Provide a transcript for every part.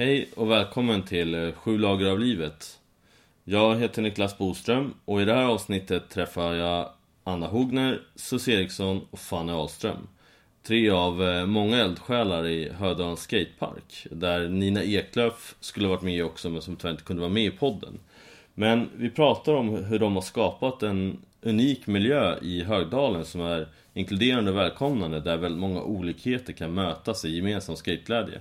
Hej och välkommen till eh, Sju lager av livet. Jag heter Niklas Boström och i det här avsnittet träffar jag Anna Hogner, Sus Eriksson och Fanny Ahlström. Tre av eh, många eldsjälar i Hödalens skatepark där Nina Eklöf skulle varit med också men som tyvärr inte kunde vara med i podden. Men vi pratar om hur de har skapat en unik miljö i Högdalen som är inkluderande och välkomnande där väldigt många olikheter kan mötas i gemensam skateglädje.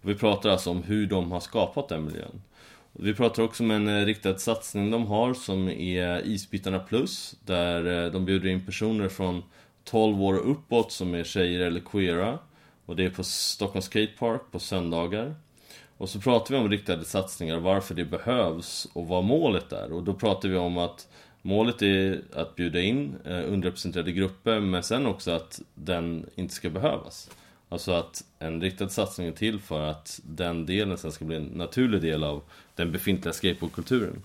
Vi pratar alltså om hur de har skapat den miljön. Vi pratar också om en eh, riktad satsning de har som är Isbitarna Plus där eh, de bjuder in personer från 12 år och uppåt som är tjejer eller queera. Och det är på Stockholms Skatepark på söndagar. Och så pratar vi om riktade satsningar, varför det behövs och vad målet är. Och då pratar vi om att målet är att bjuda in eh, underrepresenterade grupper men sen också att den inte ska behövas. Alltså att en riktad satsning är till för att den delen sen ska bli en naturlig del av den befintliga skateboardkulturen.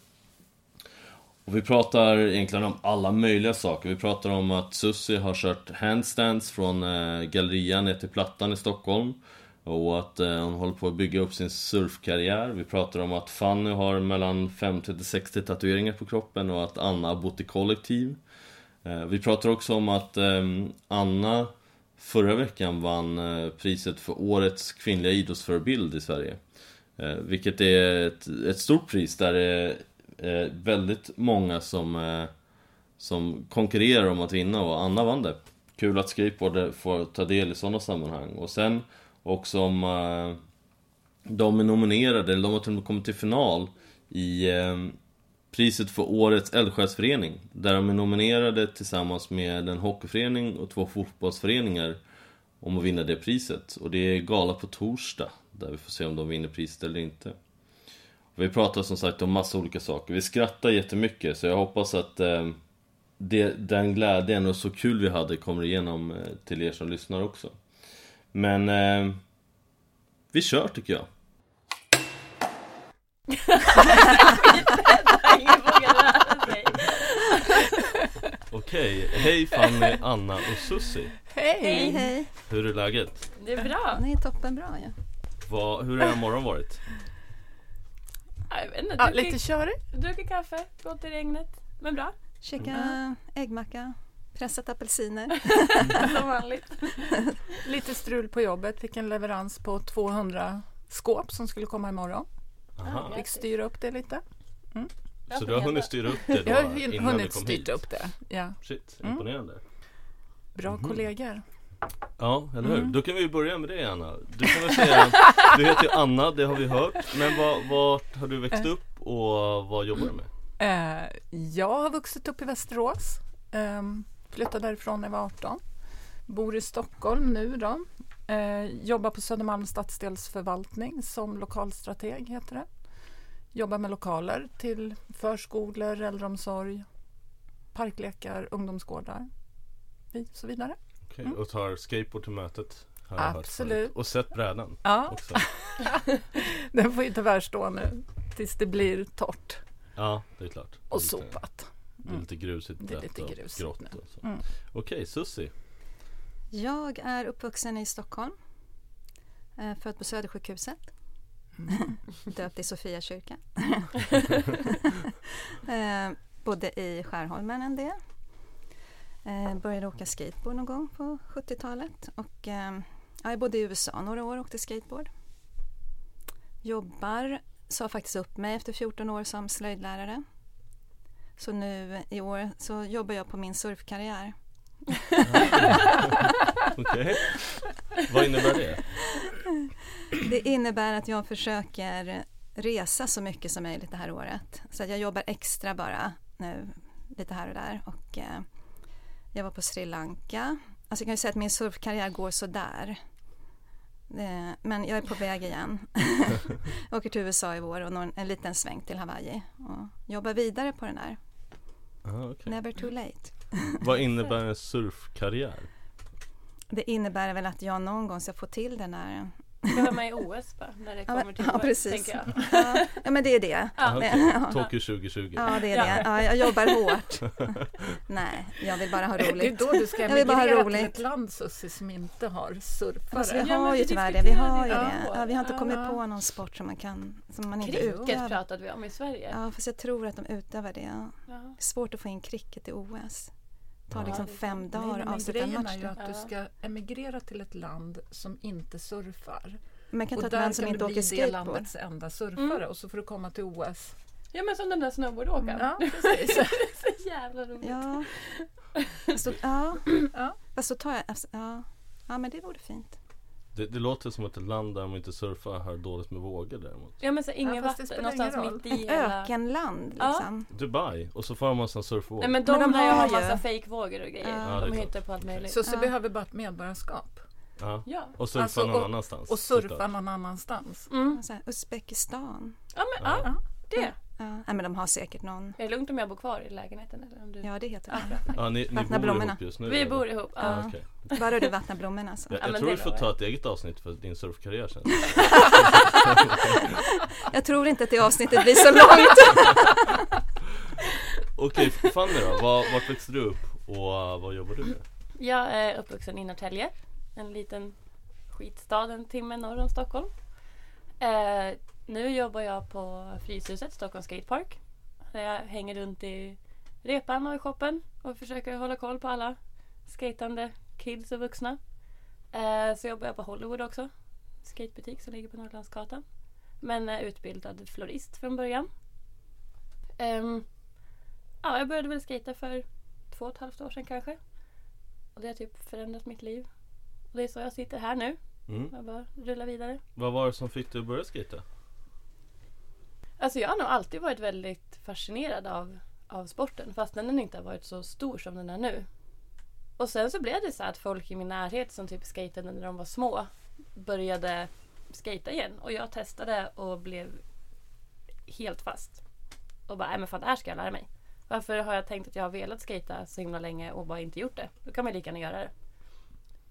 Och vi pratar egentligen om alla möjliga saker. Vi pratar om att Susie har kört handstands från eh, Gallerian ner till Plattan i Stockholm. Och att eh, hon håller på att bygga upp sin surfkarriär. Vi pratar om att Fanny har mellan 50 till 60 tatueringar på kroppen och att Anna har bott i kollektiv. Eh, vi pratar också om att ehm, Anna förra veckan vann eh, priset för årets kvinnliga idrottsförebild i Sverige. Eh, vilket är ett, ett stort pris där det är eh, väldigt många som, som konkurrerar om att vinna och Anna vann det. Kul att skateboard får ta del i sådana sammanhang. Och sen också om de är nominerade, eller de har till och med kommit till final i priset för Årets eldsjälsförening. Där de är nominerade tillsammans med en hockeyförening och två fotbollsföreningar om att vinna det priset. Och det är gala på torsdag, där vi får se om de vinner priset eller inte. Och vi pratar som sagt om massa olika saker. Vi skrattar jättemycket, så jag hoppas att eh, det, den glädjen och så kul vi hade kommer igenom eh, till er som lyssnar också. Men eh, vi kör tycker jag. Okej, hej Fanny, Anna och Susi Hej! Hej, hej. Hur är läget? Det är bra. Det är toppenbra ja. Vad, hur har er morgon varit? Jag vet inte, ja, lite körig. Druckit kaffe, gått i regnet. Men bra. Käka mm. äggmacka, pressat apelsiner. Som vanligt. lite strul på jobbet, fick en leverans på 200 skåp som skulle komma imorgon. Aha. Fick styra upp det lite. Så du har hunnit styra upp det då Jag har hunnit styra upp det, ja. Shit, mm. imponerande. Mm. Bra mm. kollegor. Ja, eller hur? Mm. Då kan vi börja med det Anna. Du kan väl säga, du heter Anna, det har vi hört. Men var, vart har du växt upp och vad jobbar du med? Eh, jag har vuxit upp i Västerås. Ehm, flyttade därifrån när jag var 18. Bor i Stockholm nu då. Eh, jobbar på Södermalms stadsdelsförvaltning som lokalstrateg heter det. Jobbar med lokaler till förskolor, äldreomsorg, parklekar, ungdomsgårdar och så vidare. Okay, mm. Och tar skateboard till mötet? Absolut. Och sett brädan ja. också? Den får ju tyvärr stå nu tills det blir torrt. Ja, det är klart. Och lite, sopat. Det är lite grusigt det är lite grusigt grått nu. Mm. Okej, okay, Susie. Jag är uppvuxen i Stockholm. Eh, född på Södersjukhuset. Mm. Döpt i Sofia kyrka. eh, bodde i Skärholmen en del. Eh, började åka skateboard någon gång på 70-talet. Och, eh, jag bodde i USA några år och åkte skateboard. Jobbar, sa faktiskt upp mig efter 14 år som slöjdlärare. Så nu i år så jobbar jag på min surfkarriär. Okej. Vad innebär det? Det innebär att jag försöker resa så mycket som möjligt det här året. Så jag jobbar extra bara nu, lite här och där. Och, eh, jag var på Sri Lanka. Alltså jag kan ju säga att min surfkarriär går sådär. Eh, men jag är på väg igen. jag åker till USA i vår och någon, en liten sväng till Hawaii. Och jobbar vidare på den här. Aha, okay. Never too late. Vad innebär en surfkarriär? Det innebär väl att jag någon gång ska få till den här Ska vara med i OS bara, när det kommer men- till ja, OS, precis. tänker jag. Ja, ja men det är det. Ja. okej. Ja. Tokyo 2020. Ja, det är Ja. det. Ja, jag jobbar hårt. Nej, jag vill bara ha Det är roligt. då du ska Jag vill bara ha emigrera till roligt. ett land Sussi som inte har surfare. Alltså, vi Ja, men har ju tyvärr det. Vi har ju det. vi har inte kommit på någon sport som man kan, som man inte Cricket utövar. pratade vi om i Sverige. Ja, fast jag tror att de utövar det. Det är svårt att få in cricket i OS. Det tar liksom fem dagar att avsluta en grejen match. är ju att du ska emigrera till ett land som inte surfar. Man kan ta Och ett där land som kan inte du åker bli det skateboard. landets enda surfare Mm. och så får du komma till OS. ja men som den där snowboardåkaren. Ja, precis. så jävla roligt. Ja. Då, ja. Ja. Då tar jag, alltså, ja. ja men det vore fint. Det, det låter som att ett land där man inte surfar har dåligt med vågor däremot. Ja men så ingen Ja, vatten, spelar någonstans mitt i hela... ökenland Ja. liksom. Dubai och så får man en surfvåg. Nej men de, Men de lär ju har massa fejkvågor och grejer. Ja. Ja, de klart. hittar på allt möjligt. Sussi Ja. behöver bara ett medborgarskap ja. Ja. Och surfa Alltså, någon och- annanstans. och surfa såklart. någon annanstans. Mm. Så här, Uzbekistan. Ja men ja, Ja. det. Ja. Nej, men de har säkert någon. Är det lugnt om jag bor kvar i lägenheten eller om du... Ja, det heter Ja, det. bra. Ja, ni, ni Vattna bor blommorna. ihop just nu? Vi eller? bor ihop. Ja, Ja. okej. Bara du vattnar blommorna så. Jag, Ja, jag tror du får ta ett eget avsnitt för din surfkarriär sen. Jag tror inte att det avsnittet blir så långt. Okej, Fanny då? Var, vart växte du upp och uh, vad jobbar du med? Jag är uppvuxen i Norrtälje. En liten skitstad en timme norr om Stockholm. Eh, nu jobbar jag på Fryshuset, Stockholm Skatepark. Där jag hänger runt i repan och i shoppen och försöker hålla koll på alla skatande kids och vuxna. Eh, så jobbar jag på Hollywood också. Skatebutik som ligger på Norrlandsgatan. Men är utbildad florist från början. Ehm, ja, jag började väl skata för två och ett halvt år sedan kanske. Och det har typ förändrat mitt liv. Och det är så jag sitter här nu. Mm. Jag bara rullar vidare. Vad var det som fick dig att börja skata? Alltså jag har nog alltid varit väldigt fascinerad av, av sporten fast den inte har varit så stor som den är nu. Och sen så blev det så att folk i min närhet som typ skatade när de var små började skata igen och jag testade och blev helt fast. Och bara, nej men fan det här ska jag lära mig. Varför har jag tänkt att jag har velat skata så himla länge och bara inte gjort det? Då kan man lika gärna göra det.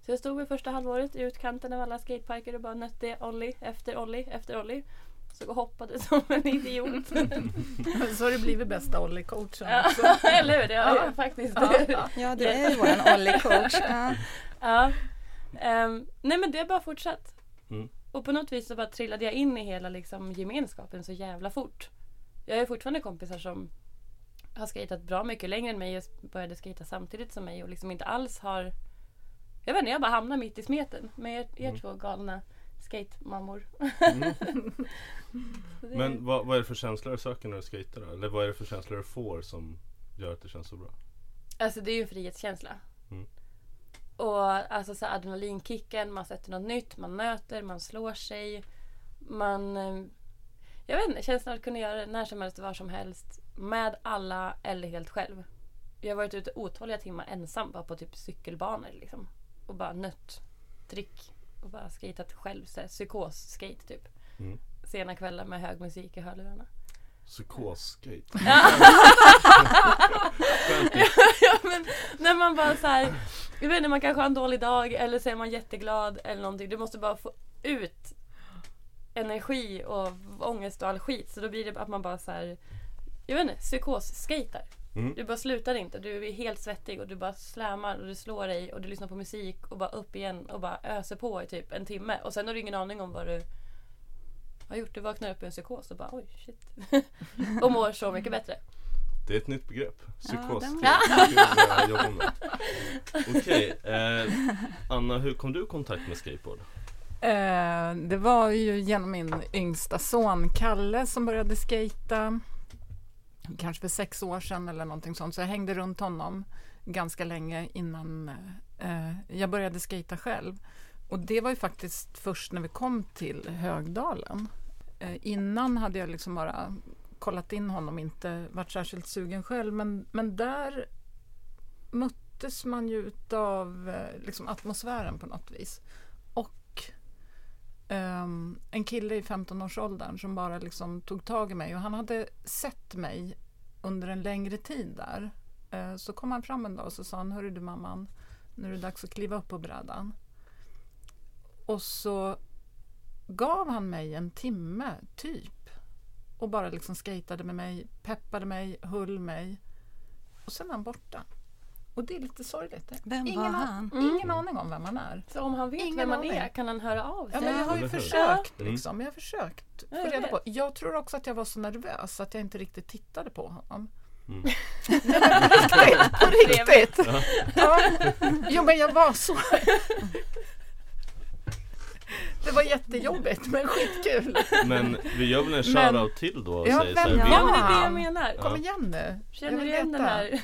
Så jag stod i första halvåret i utkanten av alla skateparker och bara nötte Olli efter Olli efter Olli. Så jag hoppade som en idiot. Så har du blivit bästa Olli-coachen ja, eller hur? Jag faktiskt. Ja. Ja, du är ju våran Olli-coach. Ja. Ja. Ehm, nej men det har bara fortsatt. Mm. Och på något vis så bara trillade jag in i hela liksom, gemenskapen så jävla fort. Jag har fortfarande kompisar som har skatat bra mycket längre än mig och började skata samtidigt som mig och liksom inte alls har... Jag vet inte, jag bara hamnar mitt i smeten med er, er Mm. två galna skatemammor. Mm. Men vad, vad är det för känslor du söker när du skejtar då? Eller vad är det för känslor du får som gör att det känns så bra? Alltså det är ju en frihetskänsla. Mm. Och alltså så adrenalinkicken, man sätter något nytt, man nöter, man slår sig. Man... eh, Jag vet inte, känslan att kunna göra det när som helst, var som helst. Med alla eller helt själv. Jag har varit ute otaliga timmar ensam bara på typ cykelbanor liksom. Och bara nött trick. Och bara skatat själv, så här, psykos-skate typ. Mm. Sena kvällar med hög musik i hörlurarna. Psykos-skate. ja, men när man bara så här, jag vet inte, man kanske har en dålig dag eller så är man jätteglad eller någonting. Du måste bara få ut energi och ångest och all skit. Så då blir det att man bara så här, jag vet inte, psykos-skater. Mm. Du bara slutar inte. Du är helt svettig och du bara slammar och du slår dig och du lyssnar på musik och bara upp igen och bara öser på i typ en timme. Och sen har du ingen aning om vad du har gjort. Du vaknar upp i en psykos och bara oj shit. och mår så mycket bättre. Det är ett nytt begrepp. Psykos. med. Okej, eh, Anna hur kom du i kontakt med skateboard? Eh, det var ju genom min yngsta son Kalle som började skata kanske för sex år sedan eller någonting sånt. Så jag hängde runt honom ganska länge innan eh, jag började skata själv. Och det var ju faktiskt först när vi kom till Högdalen. Eh, innan hade jag liksom bara kollat in honom, inte varit särskilt sugen själv. Men, men där möttes man ju utav eh, liksom atmosfären på något vis um, en kille i 15-årsåldern som bara liksom tog tag i mig och han hade sett mig under en längre tid där. Uh, så kom han fram en dag och så sa han, hörru du mamman, nu är det dags att kliva upp på brädan. Och så gav han mig en timme, typ. Och bara liksom skejtade med mig, peppade mig, höll mig. Och sen är han borta. Och det är lite sorgligt. Vem ingen var an- han? Ingen aning om vem han är. Så om han vet Ingen vem man aning. är kan han höra av sig? Ja, men jag har ju försökt. Mm. Liksom. Jag har försökt få Ja, jag reda på. Jag tror också att jag var så nervös att jag inte riktigt tittade på honom. Mm. Nej, men på riktigt! På riktigt! Ja. Jo, men jag var så... Det var jättejobbigt, men skitkul. Men vi gör väl en Men- shoutout till då och Ja, säger så här, vem Ja men det är det jag menar. Kom igen nu. Känner du igen den här?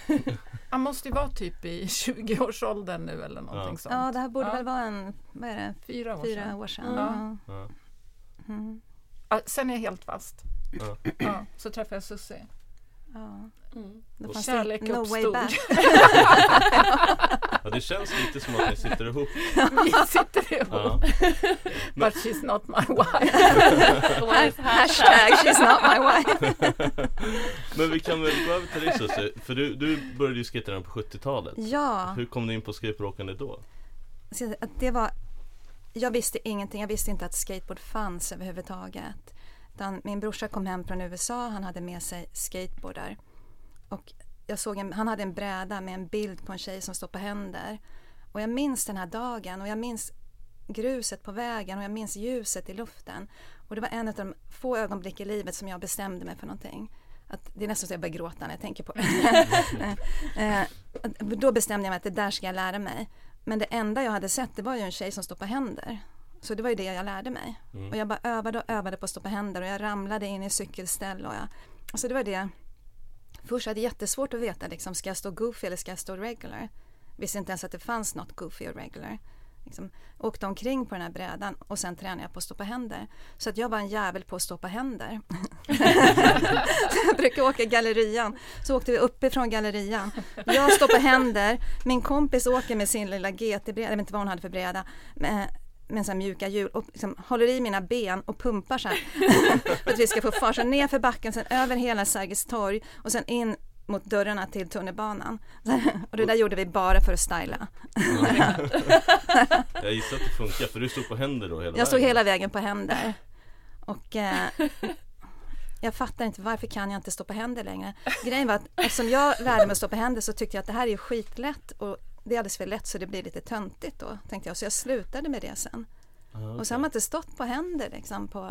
Han måste ju vara typ i 20-årsåldern nu eller någonting Ja. sånt. Ja, det här borde Ja. väl vara en, vad är det, Fyra år fyra sedan. år sedan. Mm. Ja. Ja. Mm. Ja, sen är jag helt fast. Ja. Ja, så träffade jag Susie. Ja. Mm. Då fanns Kärlek det no way uppstod. back. ja, det känns lite som att ni sitter ihop. Vi sitter ihop. Ja. But she's not my wife. Hashtag she's not my wife. Men vi kan väl gå över till dig Susie, för du, du började ju skejta redan på 70-talet. Ja, Hur kom du in på skateboardåkande då? det var... Jag visste ingenting. Jag visste inte att skateboard fanns överhuvudtaget. Utan min brorsa kom hem från USA. Han hade med sig skateboardar. Och jag såg en, han hade en bräda med en bild på en tjej som står på händer. Och jag minns den här dagen och jag minns gruset på vägen och jag minns ljuset i luften. Och det var en av de få ögonblick i livet som jag bestämde mig för någonting. Att det är nästan så jag börjar gråta när jag tänker på det. Eh, då bestämde jag mig att det där ska jag lära mig. Men det enda jag hade sett det var ju en tjej som står på händer. Så det var ju det jag lärde mig. Mm. Och jag bara övade och övade på att stå på händer och jag ramlade in i cykelställ och jag... Alltså det var det. Först hade jag jättesvårt att veta liksom, ska jag stå goofy eller ska jag stå regular? Visste inte ens att det fanns något goofy och regular. Liksom, åkte omkring på den här brädan och sen tränade jag på att stå på händer. Så att jag var en jävel på att stå på händer. jag brukar åka gallerian. Så åkte vi uppifrån gallerian. Jag står på händer. Min kompis åker med sin lilla GT-bräda, jag vet inte vad hon hade för bräda. Med, så mjuka hjul och liksom håller i mina ben och pumpar så här. för att vi ska få fart. Så ner för backen, sen över hela Sergels torg och sen in mot dörrarna till tunnelbanan. Och det där gjorde vi bara för att styla. Jag gissar att det funkar, för du stod på händer då hela Jag stod vägen. hela vägen på händer. Och eh, jag fattar inte varför kan jag inte stå på händer längre. Grejen var att eftersom jag lärde mig att stå på händer så tyckte jag att det här är skitlätt och det är alldeles för lätt så det blir lite töntigt då tänkte jag. Så jag slutade med det sen. Ah, Och okej. så har man inte stått på händer liksom på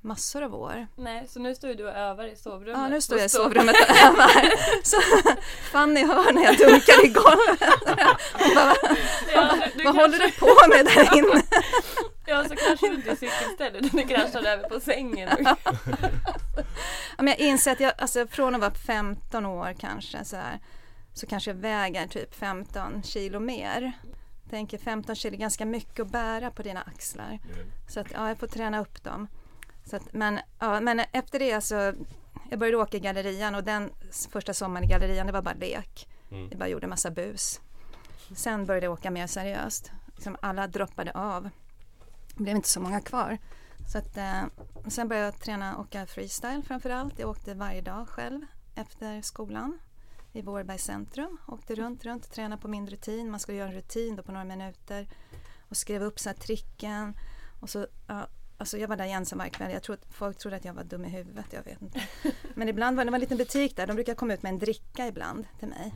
massor av år. Nej, så nu står ju du och övar i sovrummet. Ja, nu står jag i Och sovrummet och övar. Så Fanny hör när jag dunkar i golvet. Hon bara, Ja, du vad kanske- håller du på med där inne? Ja, så kanske du inte är cykelställ utan du kraschade över på sängen. Och... Ja, men jag inser att jag, alltså från att vara 15 år kanske så, här, så kanske jag väger typ 15 kilo mer. Jag tänker 15 kilo är ganska mycket att bära på dina axlar. Så att ja, jag får träna upp dem. Så att, men, ja, men efter det så, jag började åka i gallerian och den första sommaren i gallerian det var bara lek. Mm. Vi bara gjorde massa bus. Sen började jag åka mer seriöst. Liksom alla droppade av. Det blev inte så många kvar. Så att, eh, sen började jag träna åka freestyle framför allt. Jag åkte varje dag själv efter skolan i Vårbergs centrum. Åkte runt, runt, tränade på min rutin. Man skulle göra en rutin på några minuter och skrev upp så här tricken. Och så, ja, alltså jag var där ensam varje kväll. Jag tror att folk trodde att jag var dum i huvudet. Jag vet inte. Men ibland var det var en liten butik där. De brukar komma ut med en dricka ibland till mig.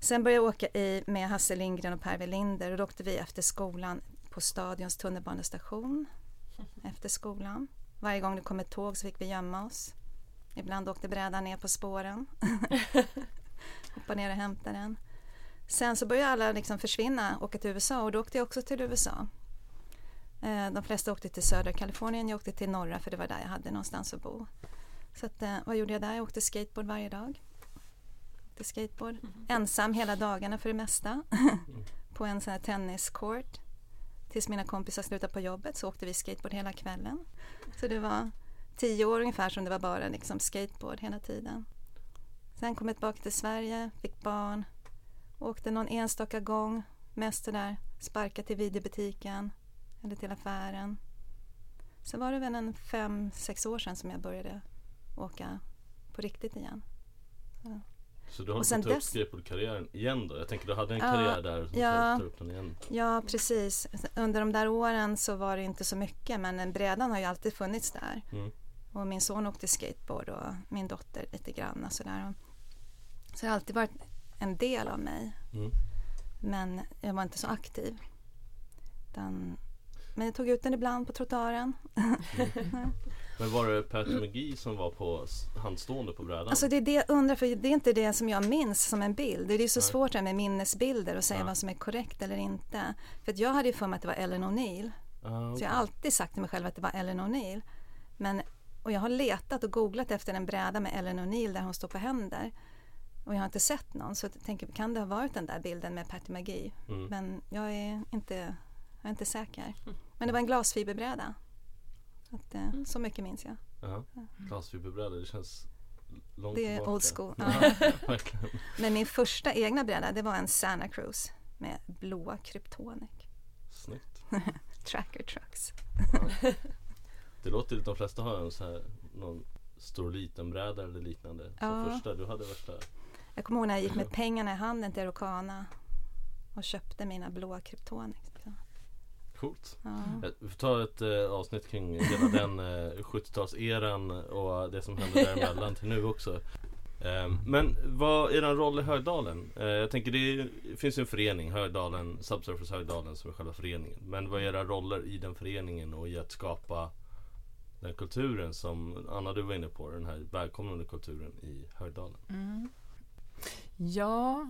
Sen började jag åka i med Hasse Lindgren och Per Welinder och då åkte vi efter skolan på Stadions tunnelbanestation efter skolan. Varje gång det kom ett tåg så fick vi gömma oss. Ibland åkte brädan ner på spåren. Hoppa ner och hämta den. Sen så började alla liksom försvinna, åka till USA och då åkte jag också till USA. Eh, De flesta åkte till södra Kalifornien, jag åkte till norra för det var där jag hade någonstans att bo. Så att, eh, vad gjorde jag där? Jag åkte skateboard varje dag. Åkte skateboard ensam hela dagarna för det mesta. på en sån här tenniscourt. Tills mina kompisar slutade på jobbet så åkte vi skateboard hela kvällen. Så det var tio år ungefär som det var bara liksom skateboard hela tiden. Sen kom jag tillbaka till Sverige, fick barn, åkte någon enstaka gång, mest där sparka till videobutiken eller till affären. Sen var det väl en fem, sex år sedan som jag började åka på riktigt igen. Så. Så du har Och sen fått ta upp skateboardkarriären igen då? Jag tänker du hade en Ja, karriär där som ja. upp den igen. Ja, precis. Under de där åren så var det inte så mycket men brädan har ju alltid funnits där. Mm. Och min son åkte skateboard och min dotter lite grann och sådär. Så det har alltid varit en del av mig. Mm. Men jag var inte så aktiv. Utan, men jag tog ut den ibland på trottoaren. Men var det Patty McGee som var på handstående på brädan? Alltså det är det jag undrar, för det är inte det som jag minns som en bild. Det är så Nej. svårt det här med minnesbilder och säga Ja. vad som är korrekt eller inte. För jag hade ju för mig att det var Ellen O'Neill. ah, Så okej. jag har alltid sagt till mig själv att det var Ellen O'Neill. Men, och jag har letat och googlat efter en bräda med Ellen O'Neill där hon står på händer. Och jag har inte sett någon. Så jag tänker, kan det ha varit den där bilden med Patty McGee? Mm. Men jag är inte, jag är inte säker. Men det var en glasfiberbräda. Så, att, eh, så mycket minns jag. Jaha. Glasfiberbrädor, det känns långt Det är tillbaka. old school. Ja. Men min första egna bräda det var en Santa Cruz med blåa Kryptonic. Snyggt. Tracker trucks. Det låter lite, de flesta har en så här, någon stor liten bräda eller liknande. Som Ja. första, du hade värsta Jag kommer ihåg när jag gick med pengarna i handen till Rokana och köpte mina blåa Kryptonic. Coolt. Ja. Eh, Vi får ta ett eh, avsnitt kring hela den eh, 70-talseran och det som hände däremellan till nu också. Eh, men vad är din roll i Högdalen? Eh, jag tänker det är- det finns ju en förening, Högdalen, Subsurface Högdalen som är själva föreningen. Men vad är era roller i den föreningen och i att skapa den kulturen som Anna du var inne på, den här välkomnande kulturen i Högdalen? Mm. Ja,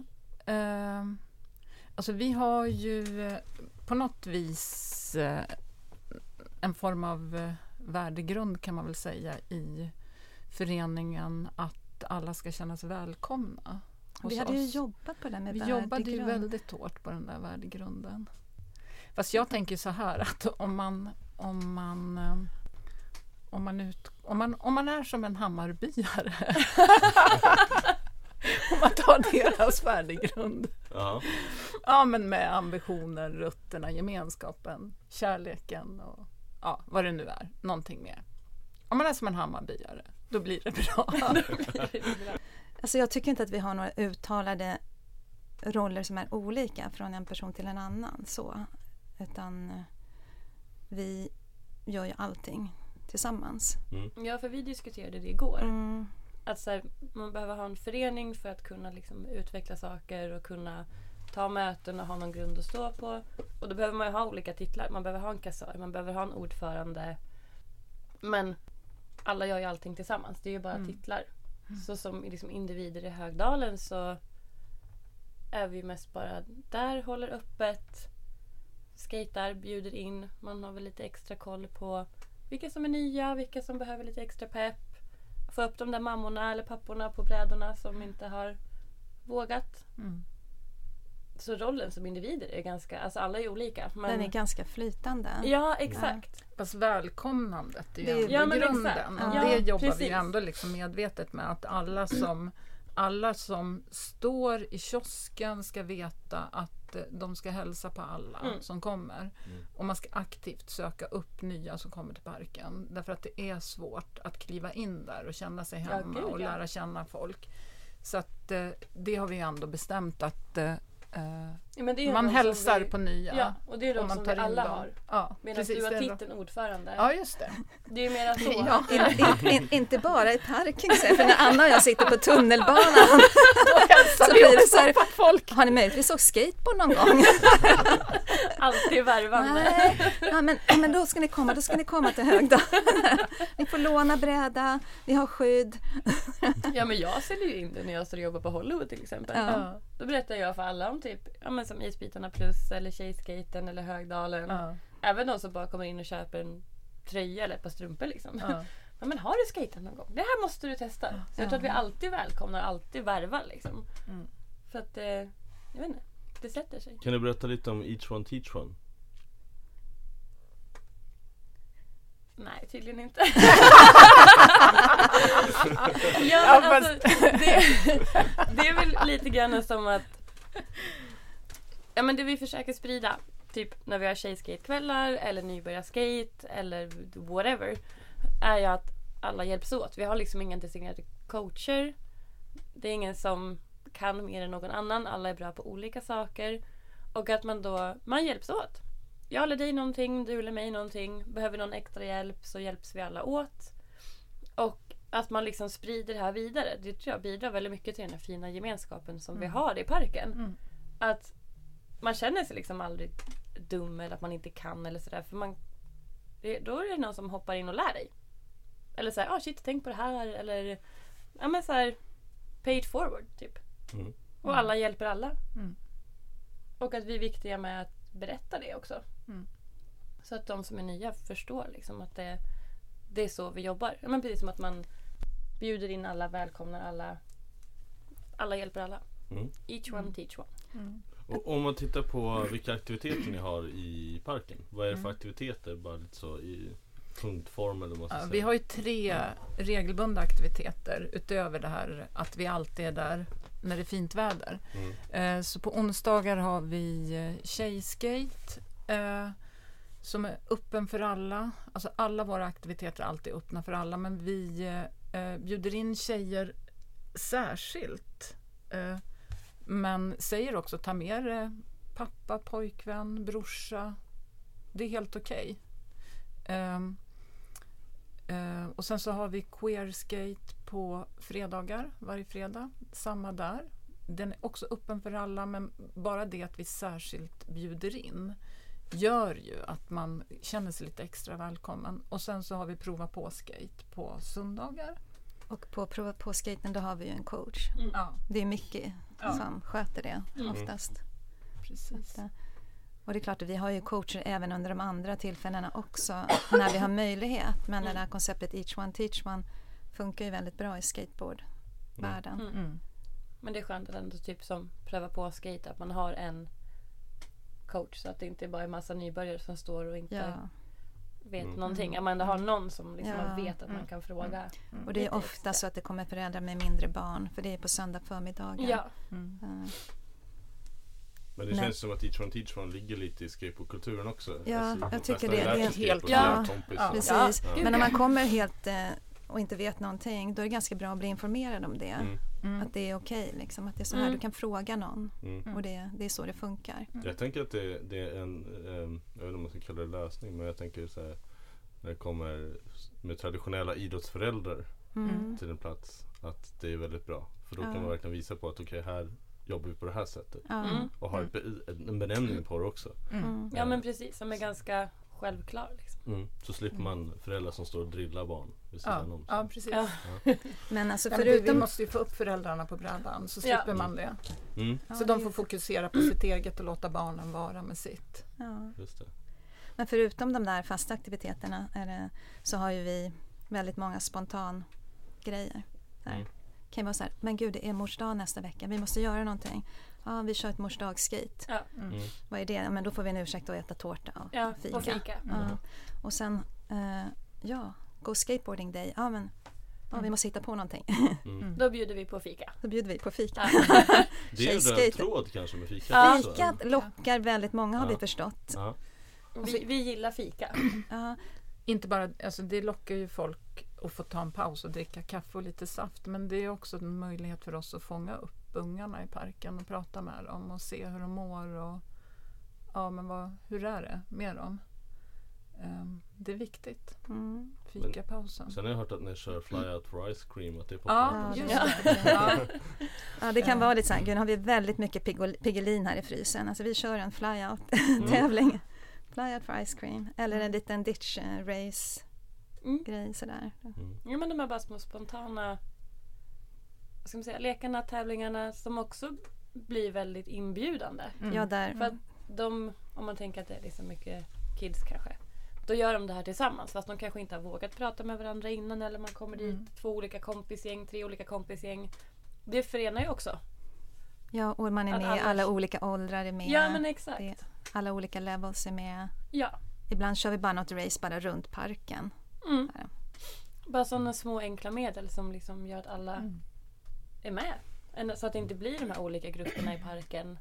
ehm, alltså vi har ju eh, på något vis eh, en form av eh, värdegrund kan man väl säga i föreningen att alla ska känna sig välkomna. Vi hade ju oss. jobbat på det med Vi jobbade ju väldigt hårt på den där värdegrunden. Fast jag tänker så här att om man, om man, eh, om man, ut, om man, om man är som en Hammarbyare om man tar deras värdegrund Ja, Ja, men med ambitioner, rötterna, gemenskapen, kärleken och ja, vad det nu är. Någonting mer. Om man är som en Hammarbyare, då blir det bra. Alltså jag tycker inte att vi har några uttalade roller som är olika från en person till en annan. så. Utan eh, vi gör ju allting tillsammans. Ja, för vi diskuterade det igår. Mm. Att så här, man behöver ha en förening för att kunna liksom utveckla saker och kunna ta möten och ha någon grund att stå på. Och då behöver man ju ha olika titlar. Man behöver ha en kassör, man behöver ha en ordförande. Men alla gör ju allting tillsammans. Det är ju bara Mm. titlar. Så som liksom individer i Högdalen så är vi mest bara där, håller öppet, skejtar, bjuder in. Man har väl lite extra koll på vilka som är nya, vilka som behöver lite extra pepp. Få upp de där mammorna eller papporna på brädorna som inte har vågat. Mm. Så rollen som individer är ganska, alltså alla är olika. Men... Den är ganska flytande. Ja, exakt. Fast välkomnandet är Det- ju ändå Ja, men grunden. Ja, det jobbar vi precis. ju ändå liksom medvetet med. Att alla som, alla som står i kiosken ska veta att de ska hälsa på alla Mm. som kommer. Och man ska aktivt söka upp nya som kommer till parken. Därför att det är svårt att kliva in där och känna sig Ja, hemma gud, och ja. lära känna folk. Så att eh, det har vi ju ändå bestämt att eh, eh, Ja, men det är man hälsar vi, på nya. Ja, och det är de som vi alla dem. har. Ja, Medan precis, du har titeln ordförande. Ja, just det. Det är ju mera så. Ja. In, in, in, inte bara i parken, för när Anna och jag sitter på tunnelbanan så vi blir det så här, folk. har ni möjligtvis åkt skateboard någon gång? Alltid värvande. Nej, ja, men, ja, men då ska ni komma, då ska ni komma till Högdalen. Ni får låna bräda, vi har skydd. Ja men jag säljer ju in det när jag står och jobbar på Hollywood till exempel. Ja. Då berättar jag för alla om typ ja, men som Isbitarna plus eller Tjejskaten eller Högdalen. Ja, Även de som bara kommer in och köper en tröja eller ett par strumpor liksom. ja. Ja, men har du skejtat någon gång? Det här måste du testa. Så jag tror att vi alltid välkomnar och alltid värvar liksom. Mm. För att, eh, jag vet inte, det sätter sig. Kan du berätta lite om Each One Teach One? Nej, tydligen inte. ja, Ja, men alltså, det, det är väl lite grann som att Ja men det vi försöker sprida Typ när vi har tjejskatekvällar eller nybörjarskate eller whatever Är ju att alla hjälps åt. Vi har liksom inga designerade coacher Det är ingen som kan mer än någon annan. Alla är bra på olika saker. Och att man då, man hjälps åt. Jag lär dig någonting, du lär mig någonting. Behöver någon extra hjälp så hjälps vi alla åt. Och att man liksom sprider det här vidare. Det tror jag bidrar väldigt mycket till den här fina gemenskapen som vi har i parken. Mm. Att man känner sig liksom aldrig dum eller att man inte kan eller sådär. För man, det, då är det någon som hoppar in och lär dig. Eller såhär, ah shit tänk på det här. Eller ja men såhär, pay it forward typ. Mm. Och alla hjälper alla. Mm. Och att vi är viktiga med att berätta det också. Mm. Så att de som är nya förstår liksom att det, det är så vi jobbar. Ja, men precis som att man bjuder in alla, välkomnar alla. Alla hjälper alla. Mm. Each one teach one. Mm. Och om man tittar på vilka aktiviteter ni har i parken. Vad är det för aktiviteter? Bara lite så i punktform eller vad Ja, säga. vi har ju tre regelbundna aktiviteter utöver det här att vi alltid är där när det är fint väder. Mm. Eh, Så på onsdagar har vi eh, tjejskate eh, som är öppen för alla. Alltså alla våra aktiviteter är alltid öppna för alla men vi eh, bjuder in tjejer särskilt. Eh, Men säger också ta med er pappa, pojkvän, brorsa. Det är helt okej. Ehm, eh, och sen så har vi queerskate på fredagar, varje fredag. Samma där. Den är också öppen för alla men bara det att vi särskilt bjuder in gör ju att man känner sig lite extra välkommen. Och sen så har vi prova på skate på söndagar. Och på prova på skaten då har vi ju en coach. Ja, Det är mycket Ja. som sköter det Mm. oftast. precis. Så, Och det är klart att vi har ju coacher även under de andra tillfällena också när vi har möjlighet. Men det här konceptet each one teach one funkar ju väldigt bra i skateboardvärlden. Mm. Mm. Men det är skönt att ändå typ som pröva på skate att man har en coach så att det inte bara är massa nybörjare som står och inte Ja. Vet Mm. någonting. Att man ändå har någon som liksom Ja. vet att man Mm. kan fråga. Och det är ofta så att det kommer föräldrar med mindre barn för det är på söndag förmiddagar. Ja, Mm. Men det Men- känns som att Teach One Teach One ligger lite i skateboardkulturen också. Ja, Alltså, jag tycker det. Det är helt kompis. Ja. Precis. Ja. Men om man kommer helt eh, och inte vet någonting då är det ganska bra att bli informerad om det. Mm. Mm. Att det är okej, liksom, att det är så här Mm. du kan fråga någon Mm. och det, det är så det funkar. Jag tänker att det, det är en, ehm, jag vet inte om man ska kalla det lösning, men jag tänker så här när det kommer med traditionella idrottsföräldrar Mm. till en plats, att det är väldigt bra. För då Ja. kan man verkligen visa på att okej, här jobbar vi på det här sättet. Mm. Och har be- en benämning på det också. Mm. ja men precis. Som är ganska självklar. Liksom. Mm. Så slipper man föräldrar som står och drillar barn vid Ja, sidan om. ja, precis. Ja. Men alltså Ja, men det, vi förutom... måste ju få upp föräldrarna på brädan så Ja. slipper man det. Mm, Ja, Så det de får fokusera på sitt eget och låta barnen vara med sitt. Ja. just det. Men förutom de där fasta aktiviteterna är det, så har ju vi väldigt många spontan grejer. Här. Mm. kan ju vara så här, men gud det är mors dag nästa vecka, vi måste göra någonting. Ja, vi kör ett mors dag-skate. Ja, Mm. Vad är det? Men då får vi en ursäkt att äta tårta och ja fika. och fika. Ja. Och sen, eh, ja, go skateboarding day. Ja, men ja, vi måste hitta på någonting. Mm. Då bjuder vi på fika. Då bjuder vi på fika. Ja. Det är en tråd kanske med fika. Ja. Fikat lockar väldigt många har Ja. vi förstått. Ja. Vi, vi gillar fika. Ja, Inte bara, alltså det lockar ju folk att få ta en paus och dricka kaffe och lite saft men det är också en möjlighet för oss att fånga upp ungarna i parken och prata med dem och se hur de mår och ja men vad, hur är det med dem? Ehm, det är viktigt, mm. fikapausen. Sen har jag hört att ni kör Fly Out for Ice Cream, att det är Ja, just Ja. det. Ja. ja, det kan Ja. vara lite så här, gud, nu har vi väldigt mycket Piggelin här i frysen. Alltså vi kör en Mm. flyout-tävling. Flyout for ice cream. Eller en liten ditch eh, race Mm. grej sådär. Mm. Ja men de här bara små spontana ska man säga, lekarna, tävlingarna som också blir väldigt inbjudande. Mm. Ja, där. För att de, om man tänker att det är liksom mycket kids kanske. Då gör de det här tillsammans fast de kanske inte har vågat prata med varandra innan eller man kommer dit Mm. två olika kompisgäng, tre olika kompisgäng. Det förenar ju också. Ja, och man är Att med, alla- alla olika åldrar är med. Ja men exakt. det, alla olika levels är med. Ja. Ibland kör vi bara något race bara runt parken. Mm. Bara sådana små enkla medel som liksom gör att alla Mm. Är med. Så att det inte blir de här olika grupperna i parken.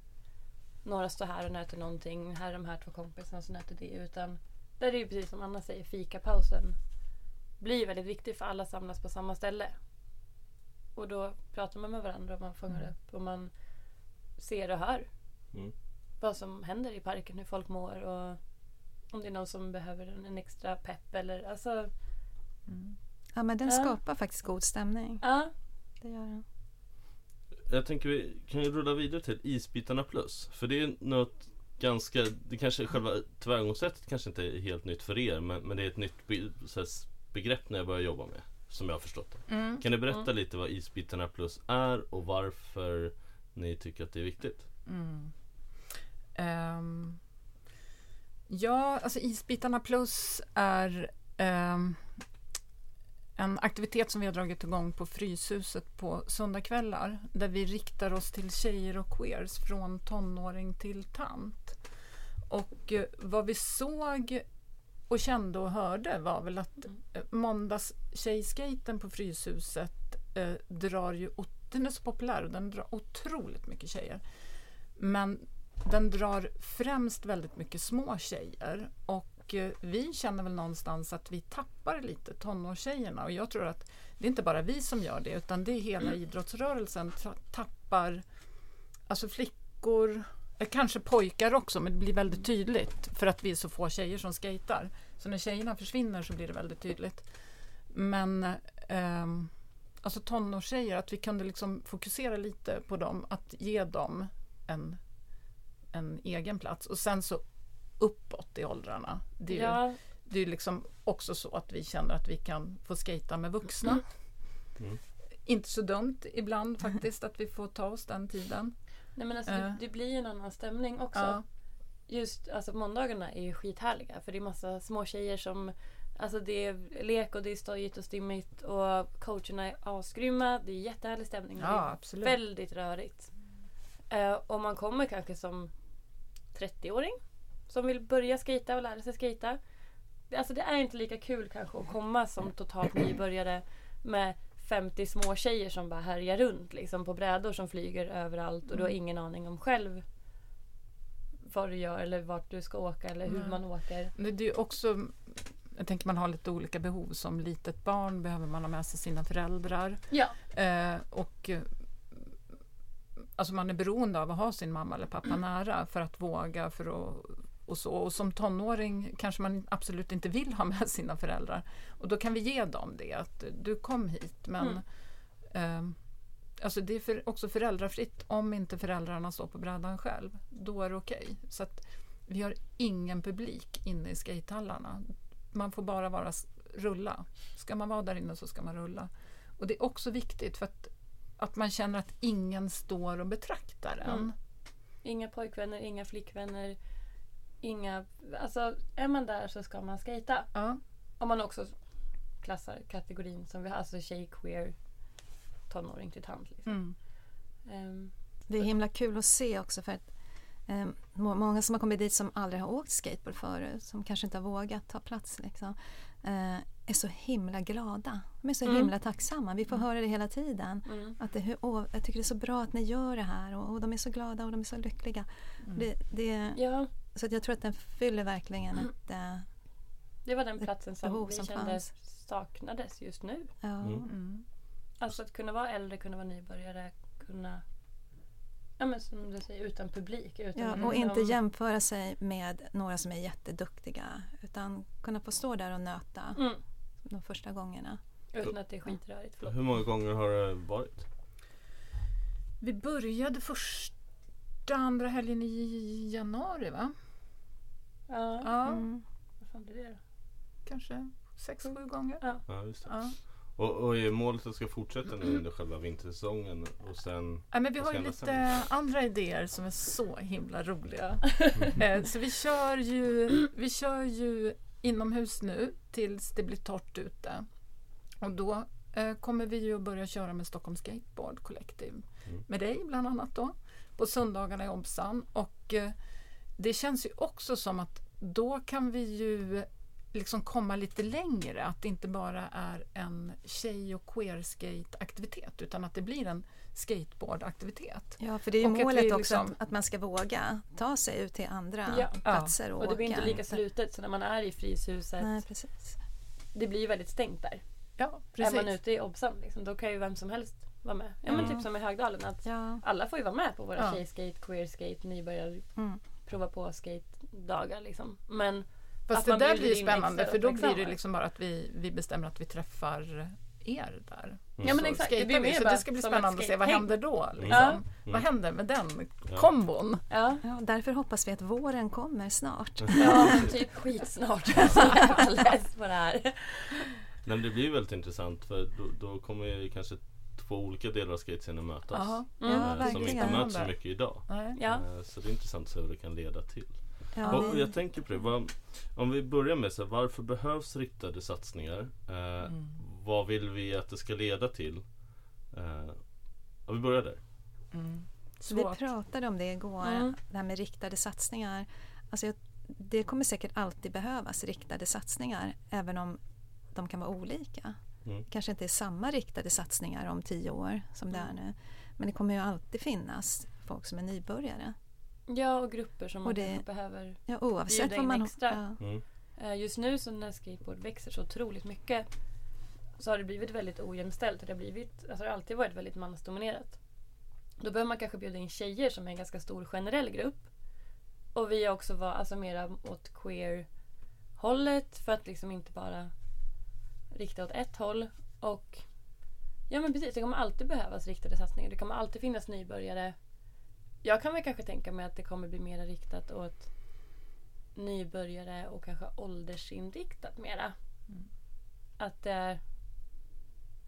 Några står här och nöter någonting. Här är de här två kompisarna som nöter det. Utan där är det ju precis som Anna säger, fikapausen blir väldigt viktig för alla samlas på samma ställe. Och då pratar man med varandra och man fångar Mm. upp och man ser och hör Mm. vad som händer i parken, hur folk mår och om det är någon som behöver en, en extra pepp eller alltså Ja, men den Ja. skapar faktiskt god stämning. ja. Det gör den. Jag tänker vi kan ju rulla vidare till Isbitarna plus. För det är något ganska, det kanske själva tillvägagångssättet kanske inte är helt nytt för er men, men det är ett nytt be, här, begrepp när jag börjar jobba med. Som jag har förstått det. Mm. Kan du berätta lite vad Isbitarna plus är och varför ni tycker att det är viktigt? Mm. Ehm, ja, alltså Isbitarna plus är ehm, en aktivitet som vi har dragit igång på Fryshuset på söndagkvällar där vi riktar oss till tjejer och queers från tonåring till tant. Och eh, vad vi såg och kände och hörde var väl att eh, måndags tjejskaten på Fryshuset eh, drar ju, den är så populär och den drar otroligt mycket tjejer. Men den drar främst väldigt mycket små tjejer och eh, vi känner väl någonstans att vi tappar lite tonårstjejerna och jag tror att det är inte bara vi som gör det utan det är hela idrottsrörelsen ta- tappar alltså flickor, eh, kanske pojkar också men det blir väldigt tydligt för att vi är så få tjejer som skejtar. Så när tjejerna försvinner så blir det väldigt tydligt. Men ehm, alltså tonårstjejer, att vi kunde liksom fokusera lite på dem, att ge dem en, en egen plats. Och sen så uppåt i åldrarna. Det är, ju, ja. det är ju liksom också så att vi känner att vi kan få skata med vuxna. Mm. Inte så dumt ibland faktiskt att vi får ta oss den tiden. Nej men alltså Eh. det, det blir ju en annan stämning också. Ja. Just alltså måndagarna är ju skithärliga för det är massa små tjejer som Alltså det är lek och det är stojigt och stimmigt och coacherna är asgrymma. Det är jättehärlig stämning. Ja, det är absolut. väldigt rörigt. Eh, och man kommer kanske som 30-åring som vill börja skata och lära sig skata. Det- Alltså det är inte lika kul kanske att komma som totalt nybörjare med 50 små tjejer som bara härjar runt liksom på brädor som flyger överallt och du har ingen aning om själv vad du gör eller vart du ska åka eller hur Nej. man åker. Men det är också, jag tänker man har lite olika behov. Som litet barn behöver man ha med sig sina föräldrar. Ja. Eh, och eh, alltså man är beroende av att ha sin mamma eller pappa nära för att våga för att, och så. Och som tonåring kanske man absolut inte vill ha med sina föräldrar. Och då kan vi ge dem det, att du kom hit men eh, Alltså det är för, också föräldrafritt om inte föräldrarna står på brädan själv. Då är det okej. Så att vi har ingen publik inne i skatehallarna. Man får bara vara rulla. Ska man vara där inne så ska man rulla. Och det är också viktigt för att, att man känner att ingen står och betraktar en. Mm. Inga pojkvänner, inga flickvänner. Inga... Alltså är man där så ska man skata. Ja. Om man också klassar kategorin som vi har, alltså tjej, queer, tonåring till tant. Liksom. Mm. Ehm, Det är himla kul att se också för att må- många som har kommit dit som aldrig har åkt skateboard förut, som kanske inte har vågat ta plats liksom, eh, är så himla glada. De är så Mm. himla tacksamma. Vi får höra det hela tiden. mm. Att det, hur- åh, jag tycker det är så bra att ni gör det här och, och de är så glada och de är så lyckliga. Det, det, Ja, så att jag tror att den fyller verkligen ett... Eh, det var den platsen som vi som kände fanns. saknades just nu. ja. Mm. Mm. Alltså att kunna vara äldre, kunna vara nybörjare, kunna... Ja men som du säger, utan publik. Utan Ja, och liksom- inte jämföra sig med några som är jätteduktiga utan kunna få stå där och nöta Mm, de första gångerna. utan att det är skitrörigt. Förlåt. Hur många gånger har det varit? Vi började första, andra helgen i januari va? Ja, Ja, Mm. vad fan blir det då? kanske sex, sju gånger. Ja. Ja, just det. Ja. Och, och är målet att det ska fortsätta nu under själva vintersäsongen och sen Ja, men vi har ju lite sen? andra idéer som är så himla roliga. Eh, så vi kör, ju, vi kör ju inomhus nu tills det blir torrt ute. Och då eh, kommer vi ju att börja köra med Stockholm Skateboard Collective. Mm. Med dig bland annat då. På söndagarna i Obsan. Och eh, det känns ju också som att då kan vi ju liksom komma lite längre. Att det inte bara är en tjej och queerskate-aktivitet utan att det blir en skateboardaktivitet. Ja, för det är ju Och att målet vi också liksom- att, att man ska våga ta sig ut till andra Ja. platser och, Och det blir inte lika slutet så när man är i Fryshuset. Nej, precis. Det blir ju väldigt stängt där. Ja, Är man precis. ute i Obsan liksom, då kan ju vem som helst vara med. Ja, men Ja. typ som i Högdalen. Att Ja. alla får ju vara med på våra Ja. tjejskate, queerskate, nybörjar Mm. Prova på skate-dagar liksom. Men Fast Att det man där blir spännande för då blir det liksom bara att vi, vi bestämmer att vi träffar er där. ja men exakt, det blir vi. Så det ska bli spännande att se vad händer då. Liksom. Ja. Vad händer med den Ja. kombon? Ja, Ja, därför hoppas vi att våren kommer snart. ja typ skitsnart. Så jag är på det här. Men det blir väldigt intressant för då, då kommer ju kanske två olika delar av skatescenen mötas. Jaha. Mm. Ja, eh, som verkligen. inte möts så mycket idag. Ja. Eh, Så det är intressant att se vad det kan leda till. Ja, och jag tänker på det, vad, om vi börjar med så här, varför behövs riktade satsningar? Eh, Mm. Vad vill vi att det ska leda till? Eh, ja, vi börjar där. Mm. Så vi pratade om det igår, Mm. det här med riktade satsningar. Alltså jag, det kommer säkert alltid behövas riktade satsningar, även om de kan vara olika. Mm. kanske inte är samma riktade satsningar om tio år som det är nu. Men det kommer ju alltid finnas folk som är nybörjare. Ja, och grupper som man Och det- behöver. Ja, oavsett Bjuda vad in man... extra. Ja, Mm. Eh, Just nu så när skateboard växer så otroligt mycket så har det blivit väldigt ojämställt. Det har, blivit, alltså det har alltid varit väldigt mansdominerat. Då behöver man kanske bjuda in tjejer som är en ganska stor generell grupp. Och vi också var alltså mera åt queer-hållet för att liksom inte bara rikta åt ett håll. Och ja men precis, det kommer alltid behövas riktade satsningar. Det kommer alltid finnas nybörjare. Jag kan väl kanske tänka mig att det kommer bli mer riktat åt nybörjare och kanske åldersinriktat mera. Mm. Att det är...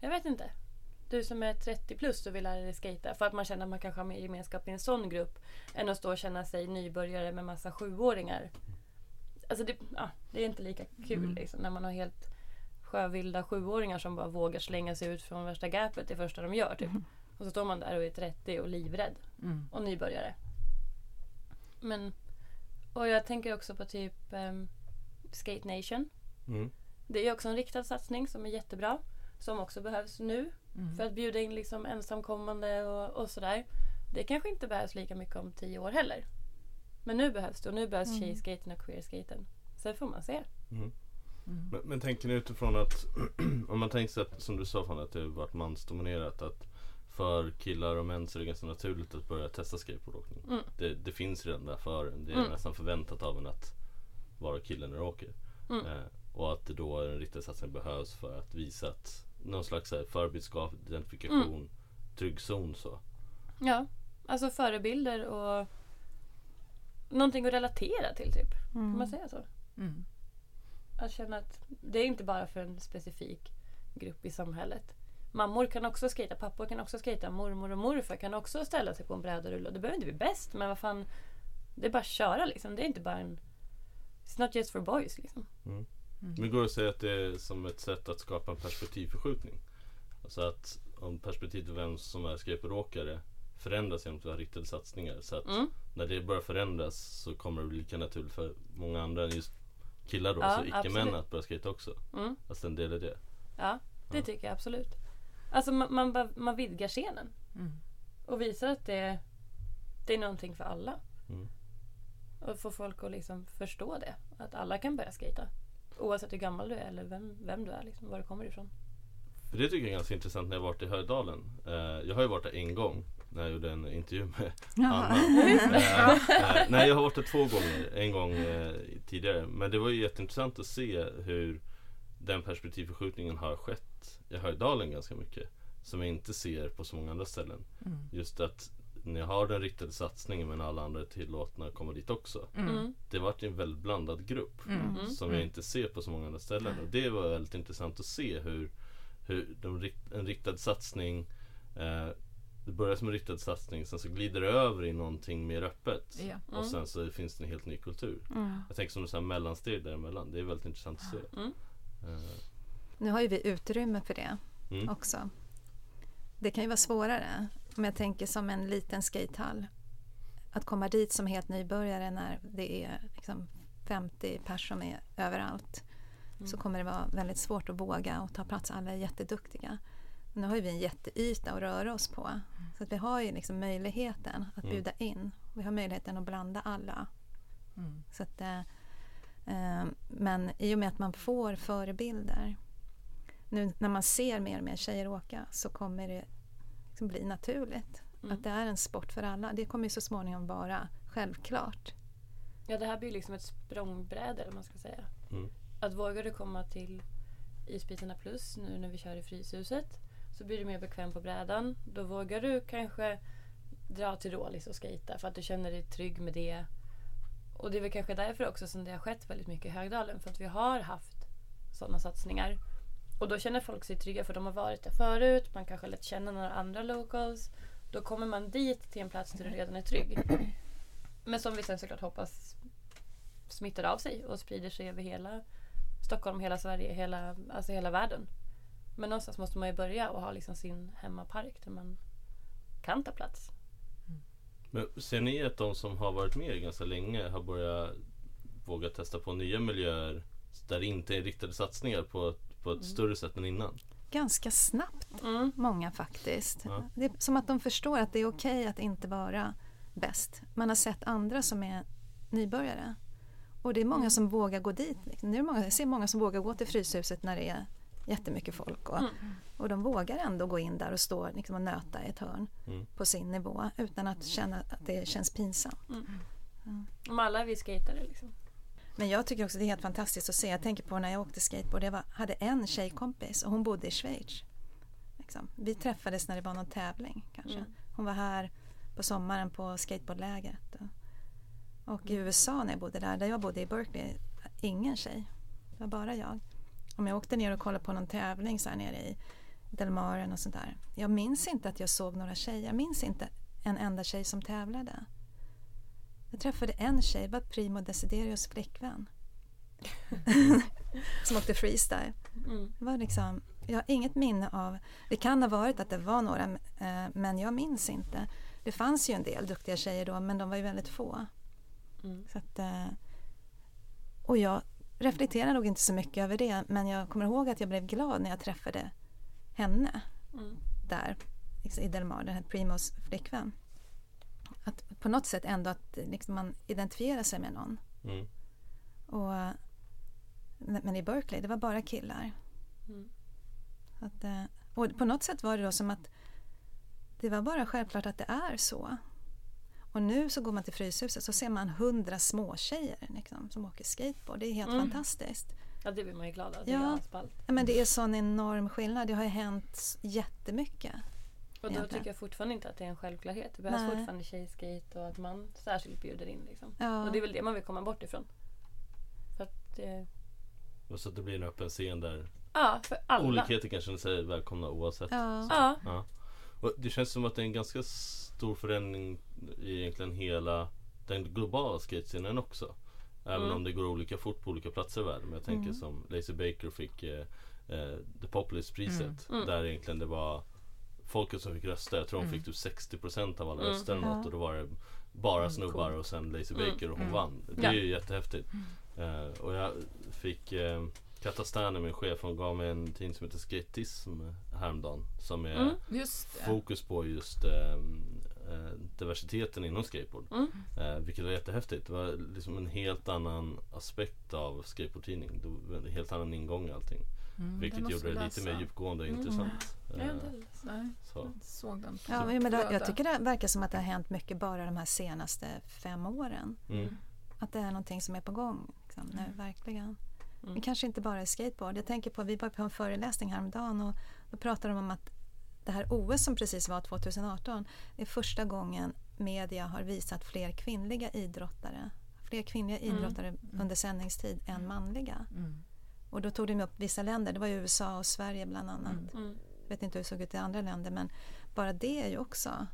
Jag vet inte. Du som är 30 plus och vill lära dig skata för att man känner att man kanske har mer gemenskap i en sån grupp än att stå och känna sig nybörjare med massa sjuåringar. Alltså det, ja, det är inte lika kul Mm. liksom, när man har helt sjövilda sjuåringar som bara vågar slänga sig ut från värsta gapet det första de gör. Typ. Och så står man där och är 30 och livrädd Mm. och nybörjare. Men, och jag tänker också på typ um, Skate Nation. Mm. Det är ju också en riktad satsning som är jättebra. Som också behövs nu Mm. för att bjuda in liksom ensamkommande och, och sådär. Det kanske inte behövs lika mycket om tio år heller. Men nu behövs det och nu behövs Mm. tjejskaten och queerskaten. Sen får man se. Mm. Mm. Men, men tänker ni utifrån att om man tänker sig att som du sa Fanny att det har varit mansdominerat att för killar och män så är det ganska naturligt att börja testa skateboardåkning. Mm. Det, det finns redan där för en. Det är Mm. nästan förväntat av en att vara kille när du åker. Mm. Eh, och att det då är en riktad satsning behövs för att visa att någon slags så här förbildskap, identifikation, Mm. trygg zon så. Ja, alltså förebilder och någonting att relatera till typ. Kan man mm. säga så? Mm. Att känna att det är inte bara för en specifik grupp i samhället. Mammor kan också skata, pappor kan också skata, mormor och morfar kan också ställa sig på en bräda och rulla. Det behöver inte bli bäst, men vad fan. Det är bara att köra liksom. Det är inte bara en... It's not just for boys liksom. Mm. Men går det att säga att det är som ett sätt att skapa en perspektivförskjutning? Alltså att om perspektivet vem som är skateboardåkare förändras genom att vi har riktade satsningar. Så att Mm. när det börjar förändras så kommer det bli lika naturligt för många andra än just killar då, Ja, så icke-män absolut. att börja skata också. Mm. Alltså en del i det. Ja, det Ja. tycker jag absolut. Alltså man, man, man vidgar scenen Mm. och visar att det, det är någonting för alla. Mm. Och få folk att liksom förstå det. Att alla kan börja skata. Oavsett hur gammal du är eller vem, vem du är, liksom, var du kommer ifrån. För det tycker jag är ganska intressant när jag varit i Höjdalen. Eh, jag har ju varit där en gång när jag gjorde en intervju med Anna. Eh, eh, nej jag har varit där två gånger. En gång eh, tidigare. Men det var ju jätteintressant att se hur den perspektivförskjutningen har skett i Höjdalen ganska mycket. Som jag inte ser på så många andra ställen. Mm. Just att ni har den riktade satsningen men alla andra är tillåtna att komma dit också. Mm. Mm. Det vart en väldigt blandad grupp. Mm. Mm. Som jag inte ser på så många andra ställen. Och det var väldigt intressant att se hur, hur de, en riktad satsning eh, Det börjar som en riktad satsning sen så glider det över i någonting mer öppet. Och Mm. sen så finns det en helt ny kultur. Mm. Jag tänker som ett mellansteg däremellan. Det är väldigt intressant att se. Mm. Eh, Nu har ju vi utrymme för det Mm. också. Det kan ju vara svårare om jag tänker som en liten skatehall. Att komma dit som helt nybörjare när det är liksom 50 personer som är överallt. Så kommer det vara väldigt svårt att våga och ta plats. Alla är jätteduktiga. Nu har ju vi en jätteyta att röra oss på. Så att vi har ju liksom möjligheten att Mm. bjuda in. Vi har möjligheten att blanda alla. Mm. Så att, eh, eh, men i och med att man får förebilder. Nu när man ser mer och mer tjejer åka så kommer det liksom bli naturligt. Mm. Att det är en sport för alla. Det kommer ju så småningom vara självklart. Ja, det här blir liksom ett språngbräde, eller man ska säga. Mm. Att vågar du komma till Isbitarna Plus nu när vi kör i Fryshuset så blir du mer bekväm på brädan. Då vågar du kanske dra till Rålis och skejta för att du känner dig trygg med det. Och det är väl kanske därför också som det har skett väldigt mycket i Högdalen. För att vi har haft sådana satsningar. Och då känner folk sig trygga för de har varit där förut. Man kanske lätt känner känna några andra locals. Då kommer man dit till en plats där du redan är trygg. Men som vi sen såklart hoppas smittar av sig och sprider sig över hela Stockholm, hela Sverige, hela, alltså hela världen. Men någonstans måste man ju börja och ha liksom sin hemmapark där man kan ta plats. Men ser ni att de som har varit med ganska länge har börjat våga testa på nya miljöer där det inte är riktade satsningar på, på ett större sätt än innan? Ganska snabbt, Mm. många faktiskt. Ja. Det är som att de förstår att det är okej att inte vara bäst. Man har sett andra som är nybörjare. Och det är många som vågar gå dit. liksom. Nu är det många, jag ser många som vågar gå till Fryshuset när det är jättemycket folk. Och, Mm. och de vågar ändå gå in där och stå liksom, och nöta i ett hörn Mm. på sin nivå utan att känna att det känns pinsamt. Om alla är vi skatare liksom. Men jag tycker också det är helt fantastiskt att se. Jag tänker på när jag åkte skateboard. Jag var, hade en tjejkompis och hon bodde i Schweiz. Liksom. Vi träffades när det var någon tävling kanske. Mm. Hon var här på sommaren på skateboardlägret. Och, och i USA när jag bodde där, där jag bodde i Berkeley, ingen tjej. Det var bara jag. Om jag åkte ner och kollade på någon tävling så här nere i Delmaren och sånt där. Jag minns inte att jag såg några tjejer. Jag minns inte en enda tjej som tävlade. Jag träffade en tjej, det var Primo Desiderios flickvän. som åkte freestyle. Mm. Det var liksom, jag har inget minne av, det kan ha varit att det var några eh, men jag minns inte. Det fanns ju en del duktiga tjejer då men de var ju väldigt få. Mm. Så att, eh, och jag reflekterar nog inte så mycket över det men jag kommer ihåg att jag blev glad när jag träffade henne Mm. där liksom i Delmar, den här Primos flickvän. Att på något sätt ändå att liksom man identifierar sig med någon. Mm. Och, men i Berkeley, det var bara killar. Mm. Att, eh, och på något sätt var det då som att det var bara självklart att det är så. Och nu så går man till Fryshuset så ser man hundra småtjejer liksom, som åker skateboard. Det är helt Mm. fantastiskt. Ja, det blir man ju glad av. Ja. Ja, men det är sån enorm skillnad. Det har ju hänt jättemycket. Och då Egentligen. tycker jag fortfarande inte att det är en självklarhet. Det behövs Nej. fortfarande tjejskate och att man särskilt bjuder in. Liksom. Ja. Och det är väl det man vill komma bort ifrån. För att, eh, Och så att det blir en öppen scen där ja, för alla. olikheter kan känna sig välkomna oavsett. Ja. Ja, Ja. Och det känns som att det är en ganska stor förändring i egentligen hela den globala skatescenen också. Även Mm. om det går olika fort på olika platser i världen. Men jag tänker Mm. som Lazy Baker fick eh, eh, The Populist-priset. Mm. Där egentligen det var folket som fick rösta. Jag tror hon Mm. fick typ 60% av alla Mm. röster eller något. Och då var det bara Mm, snubbar och sen Lazy Mm. Baker och hon Mm. vann. Det är ju jättehäftigt. Eh, och jag fick eh, Katta Sterner, min chef, hon gav mig en tidning som heter Skatism häromdagen. Som är Mm. Fokus på just eh, eh, diversiteten inom skateboard. Mm. Eh, vilket var jättehäftigt. Det var liksom en helt annan aspekt av skateboardtidning. Det var en helt annan ingång i allting. Mm, vilket gjorde det lite mer djupgående och Mm. intressant. jag Eh, så. jag såg den. på Ja, ditt men det, flöde. jag tycker det verkar som att det har hänt mycket bara de här senaste fem åren. Mm. Att det är någonting som är på gång liksom, nu, verkligen. Mm. Men kanske inte bara i skateboard. Jag tänker på, vi var på en föreläsning häromdagen och då pratade de om att det här OS som precis var 2018 är första gången media har visat fler kvinnliga idrottare fler kvinnliga Mm. idrottare under sändningstid än manliga. Mm. Och då tog de upp vissa länder, det var ju USA och Sverige bland annat. Mm. Mm. Jag vet inte hur det såg ut i andra länder men bara det är ju också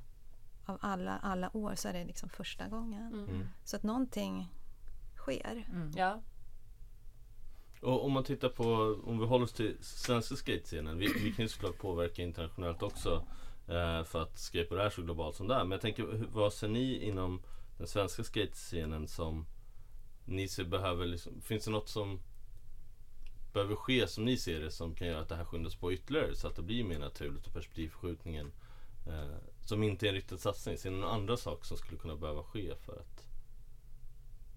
av alla, alla år så är det liksom första gången. Mm. Mm. Så att någonting sker. Mm. Ja. Och om man tittar på, om vi håller oss till svenska skatescenen. Vi, vi kan ju såklart påverka internationellt också. Eh, för att skateboard är så globalt som det är. Men jag tänker, vad ser ni inom den svenska skatescenen som ni ser behöver liksom, finns det något som behöver ske som ni ser det som kan göra att det här skyndas på ytterligare så att det blir mer naturligt och perspektivförskjutningen eh, som inte är en riktad satsning. Ser ni några andra saker som skulle kunna behöva ske för att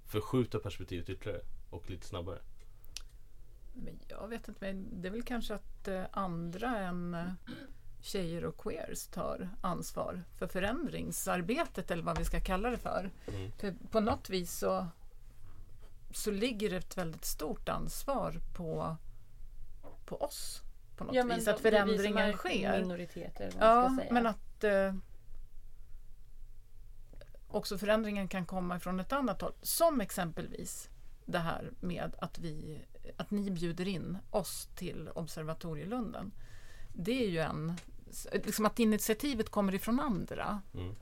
förskjuta perspektivet ytterligare och lite snabbare? Men jag vet inte, men det är väl kanske att eh, andra än eh, tjejer och queers tar ansvar för förändringsarbetet eller vad vi ska kalla det för. Mm. För på något vis så, så ligger det ett väldigt stort ansvar på, på oss. På något vis, att förändringen sker. Minoriteter, Ja, ska säga. men att eh, också förändringen kan komma ifrån ett annat håll. Som exempelvis det här med att, vi, att ni bjuder in oss till Observatorielunden. Det är ju en... Liksom att initiativet kommer ifrån andra. Mm.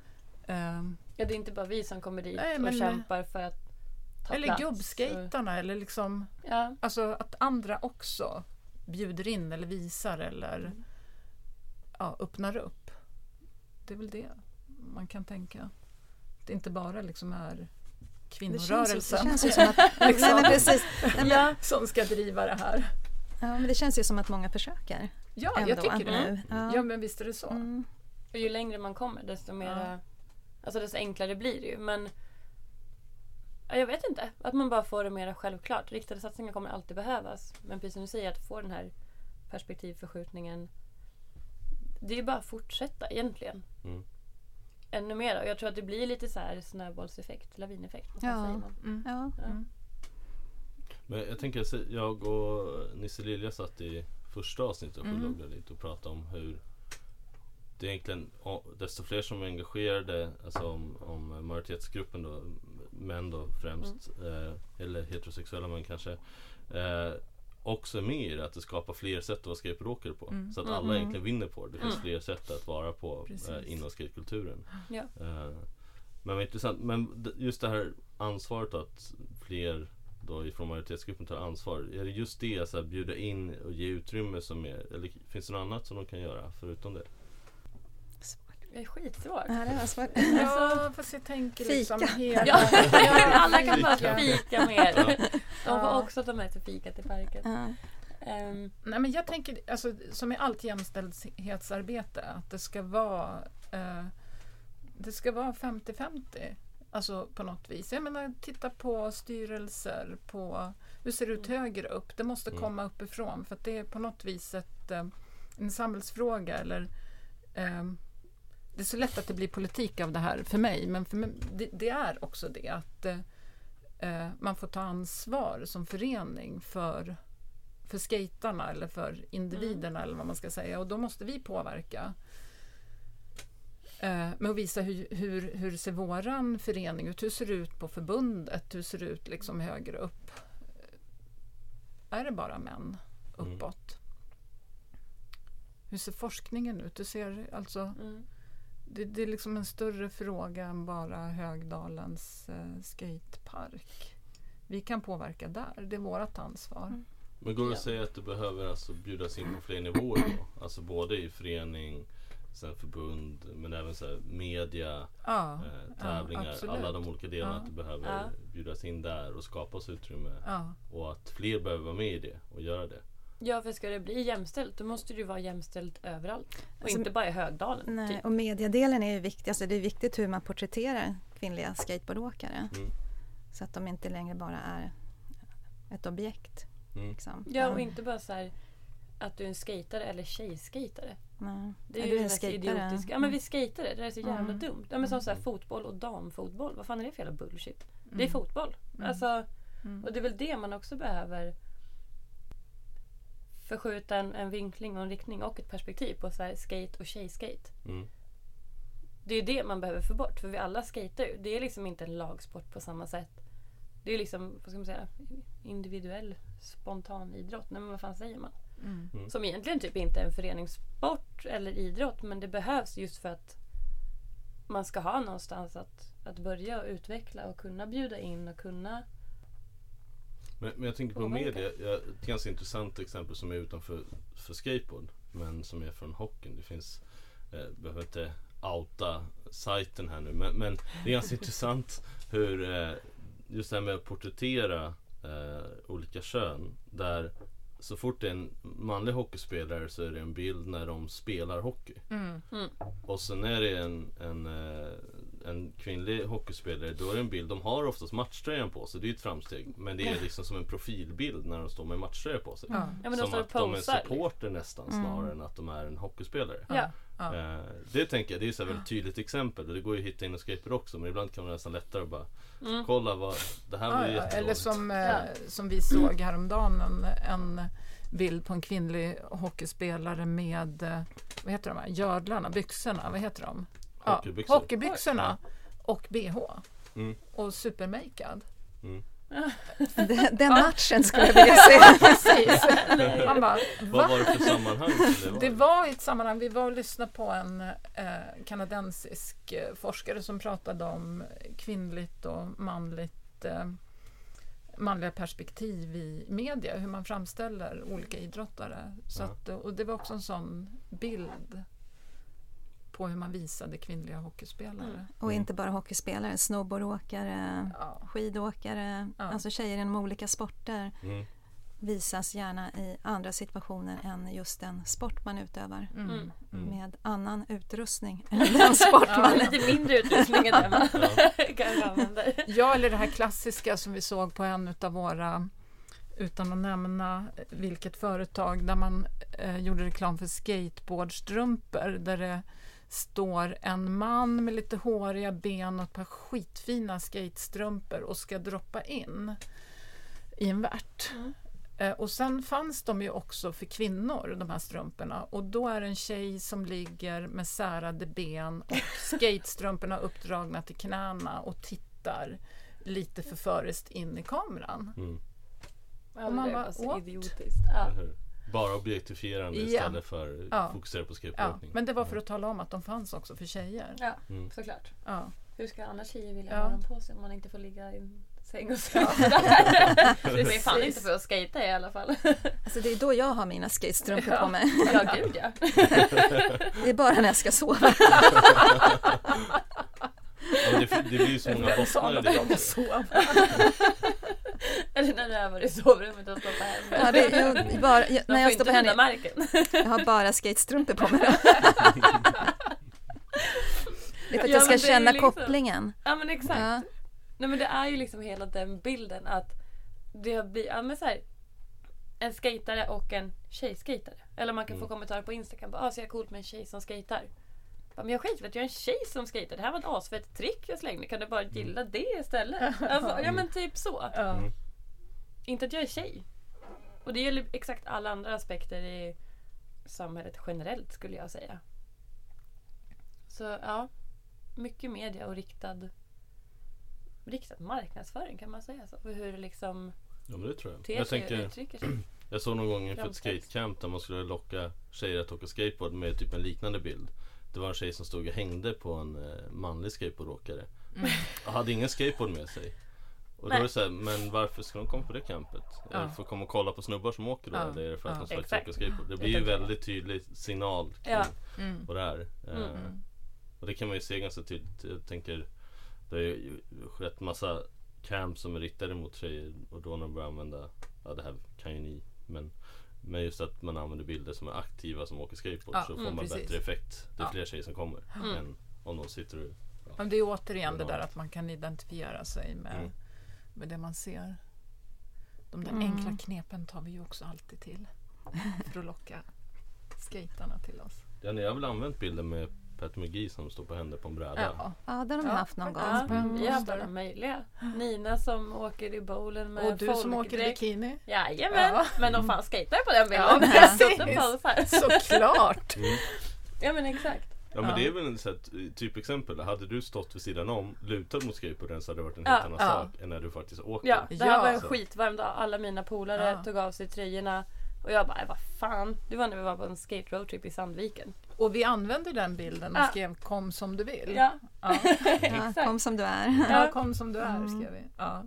Eh, Ja, det är inte bara vi som kommer dit Nej, och kämpar för att ta eller plats. gubbskejtarna eller liksom... Ja, Alltså att andra också bjuder in eller visar eller ja, öppnar upp. Det är väl det man kan tänka. Att det inte bara liksom är Det känns, ju, det kvinnorörelsen känns ju som att... nej, men precis. Nej, men, ja. som ska driva det här. ja, men det känns ju som att många försöker. Ja, ändå, jag tycker det. Ja. Ja, men visst är det så. Mm. Och ju längre man kommer desto mer Ja. Alltså desto enklare blir det ju. Men ja, jag vet inte. Att man bara får det mer självklart. Riktade satsningar kommer alltid behövas. Men precis som du säger, att få den här perspektivförskjutningen. Det är ju bara att fortsätta egentligen. Mm. Ännu mer. Och jag tror att det blir lite så här snöbollseffekt, lavineffekt. Ja. säger man? Mm. Ja. Ja. Men jag tänker, jag och Nisse Lilja satt i första avsnittet av Mm. Lite och pratade om hur det egentligen, ja, desto fler som är engagerade, alltså om, om majoritetsgruppen då, män då främst, eh, eller heterosexuella män kanske, eh, också med i det, att det skapar fler sätt att vara skateboardåkare på. Mm. Så att alla Mm. egentligen vinner på det. Det finns Mm. fler sätt att vara på eh, inom skatekulturen. Ja. Eh, men intressant, men just det här ansvaret att fler då ifrån majoritetsgruppen tar ansvar. Är det just det, så här, bjuda in och ge utrymme som är, eller finns det något annat som de kan göra förutom det? Det är skitsvårt. Ja, det var svårt. Ja, fast jag tänker liksom Fika. hela... Ja, alla kan bara Fika. fika mer. Ja. De får också ta med sig fika till parken. Ja. Ehm, Nej, men jag tänker, alltså, som i allt jämställdhetsarbete, att det ska vara eh, det ska vara 50-50. Alltså på något vis. Jag menar, titta på styrelser, på hur ser det ut högre upp? Det måste Mm. komma uppifrån för att det är på något vis ett, eh, en samhällsfråga. Eller, eh, det är så lätt att det blir politik av det här för mig, men för mig, det, det är också det att eh, eh, man får ta ansvar som förening för för skaterna eller för individerna eller vad man ska säga och då måste vi påverka eh, med att visa hur, hur, hur ser våran förening ut, hur ser det ut på förbundet, hur ser det ut liksom högre upp. Är det bara män Mm. uppåt? Hur ser forskningen ut? Du ser alltså mm. Det, det är liksom en större fråga än bara Högdalens eh, skatepark. Vi kan påverka där, det är vårt ansvar. Mm. Men går det Ja. att säga att det behöver alltså bjudas in på fler nivåer då? Alltså både i förening, sen förbund, men även så här media, Ja, eh, tävlingar, absolut. alla de olika delarna. Ja. Att det behöver Ja. bjudas in där och skapas utrymme. ja. Och att fler behöver vara med i det och göra det. Ja, för ska det bli jämställt då måste det ju vara jämställt överallt. Och Alltså, inte bara i Högdalen. Nej, Typ. och mediedelen är ju viktig. Alltså det är viktigt hur man porträtterar kvinnliga skateboardåkare. Mm. Så att de inte längre bara är ett objekt. Mm. Liksom. Ja, och inte bara så här att du är en skatare eller tjejskatare. Nej. Det är du ju en det skatare. idiotiska. Ja men vi skatare, det är så jävla Mm. dumt. Ja men som så här fotboll och damfotboll. Vad fan är det för jävla bullshit? Det är Mm. fotboll. Mm. Alltså, Mm. och det är väl det man också behöver förskjuta en, en vinkling och en riktning och ett perspektiv på så här skate och tjejskate. Mm. Det är det man behöver få bort för vi alla skater ju. Det är liksom inte en lagsport på samma sätt. Det är liksom, vad ska man säga, individuell spontan idrott. Nej men vad fan säger man? Mm. Som egentligen typ inte är en föreningssport eller idrott men det behövs just för att man ska ha någonstans att, att börja och utveckla och kunna bjuda in och kunna Men, men jag tänker på media. Jag, ett ganska intressant exempel som är utanför för skateboard. Men som är från hockeyn. Det finns, eh, behöver inte outa sajten här nu. Men, men det är ganska intressant hur eh, just det här med att porträttera eh, olika kön. Där så fort det är en manlig hockeyspelare så är det en bild när de spelar hockey. Mm. Och sen är det en, en, eh, en kvinnlig hockeyspelare då är det en bild, de har oftast matchtröjan på sig, det är ett framsteg. Men det är liksom som en profilbild när de står med matchtröja på sig. Ja. Ja, som att de är posar. supporter nästan snarare än att de är en hockeyspelare. Ja. Ja. Eh, det tänker jag, det är ett väldigt tydligt exempel det går ju att hitta inom skateboard också men ibland kan vara nästan lättare att bara Mm. kolla vad, det här var ju ja. Eller som, eh, som vi såg häromdagen, en, en bild på en kvinnlig hockeyspelare med, eh, vad heter de här, gördlarna, byxorna, vad heter de? Hockeybyxor. Ja, hockeybyxorna och bh. Mm. Och supermakead. Den, den matchen skulle jag vilja se. Precis. Man bara, Vad va? var det för sammanhang det var? Det var i ett sammanhang, vi var och lyssnade på en eh, kanadensisk eh, forskare som pratade om kvinnligt och manligt eh, manliga perspektiv i media, hur man framställer olika idrottare. Så att, och det var också en sån bild på hur man visade kvinnliga hockeyspelare. Mm. Och inte bara hockeyspelare, snowboardåkare, Ja. skidåkare, Ja. alltså tjejer inom olika sporter Mm. visas gärna i andra situationer än just den sport man utövar. Mm. Mm. Mm. Med annan utrustning än den sport Ja. man Lite mindre utrustning än den man Ja. kanske använder. Ja, eller det här klassiska som vi såg på en av våra, utan att nämna vilket företag, där man eh, gjorde reklam för skateboardstrumpor. Där det står en man med lite håriga ben och ett par skitfina skatestrumpor och ska droppa in i en värt. Mm. Eh, Och sen fanns de ju också för kvinnor, de här strumporna. Och då är det en tjej som ligger med särade ben och skatestrumporna uppdragna till knäna och tittar lite förföriskt in i kameran. Mm. Och man det bara, what? idiotiskt. Ja. Bara objektifierande Ja. istället för Ja. fokusera på Ja, skateboardåkning. men det var för att tala om att de fanns också för tjejer. ja, Mm. såklart. Ja. Hur ska annars tjejer vilja Ja. ha dem på sig om man inte får ligga i en säng och skata där? Det är fan inte för att skata i alla fall. Alltså det är då jag har mina skatestrumpor Ja. på mig. Ja, gud ja. Det är bara när jag ska sova. Ja, det, det blir ju så många bottnar i det också. Eller när du har varit i sovrummet och stått här. Ja, det är ju bara, jag, när jag inte står på nudda henne, marken. jag har bara skatestrumpor på mig. Det är för att Ja, jag ska är känna liksom- kopplingen. Ja men exakt. Ja. Nej men det är ju liksom hela den bilden att det har blivit, ja men så här, en skatare och en tjejskatare. Eller man kan få Mm. kommentarer på Instagram. Bara, ah, så jag coolt med en tjej som skatar. Men jag skiter att jag är en tjej som skater. Det här var ett asfett trick jag slängde. Kan du bara gilla det istället? Alltså, ja men typ så. Mm. Inte att jag är tjej. Och det gäller exakt alla andra aspekter i samhället generellt skulle jag säga. Så ja, mycket media och riktad, riktad marknadsföring kan man säga så. Och hur det liksom Ja men det tror jag. Jag, tänker, uttrycker sig. jag såg någon gång inför ett skatecamp där man skulle locka tjejer att åka skateboard med typ en liknande bild. Det var en tjej som stod och hängde på en eh, manlig skateboardåkare. Och hade ingen skateboard med sig. Och då var det så här, men varför ska de komma på det campet? Är det Ja. för att komma och kolla på snubbar som åker då? Ja. Eller är det för att Ja. de faktiskt åker skateboard? Det blir ju väldigt tydlig signal kring Ja. Mm. vad det är. Eh, Mm. Och det kan man ju se ganska tydligt. Jag tänker Det har ju skett massa camps som är riktade mot tjejer och då när de börjar använda Ja det här kan ju ni men Men just att man använder bilder som är aktiva som åker skateboard Ja, så får mm, man precis. bättre effekt. Det är Ja. fler tjejer som kommer Mm. än om de sitter och Men det är återigen det där att man kan identifiera sig med, Mm. med det man ser. De där Mm. enkla knepen tar vi ju också alltid till för att locka skaterna till oss. Ja, ni har väl använt bilden med Pat McGee som står på händer på en bräda? Ja. Ja, det har de Ja, haft någon gång. Ja, Mm. vi har alla möjliga. Nina som åker i bowlen med Och du som åker i bikini. Jajamän, Ja. men de fan skejtar på den Ja, bilden. precis. Den pausar. Såklart! Mm. Ja men exakt. Ja men Ja. det är väl här typexempel. Hade du stått vid sidan om, lutad mot skateboarden så hade det varit en Ja. helt annan Ja. sak än när du faktiskt åker. Ja, det här Ja. var en skitvarm dag. Alla mina polare Ja. tog av sig tröjorna. Och jag bara, vad fan. Det var när vi var på en skate roadtrip i Sandviken. Och vi använde den bilden och Ja. skrev kom som du vill. Ja, Ja, Ja, kom som du är. ja kom som du är Mm. skrev vi. Ja.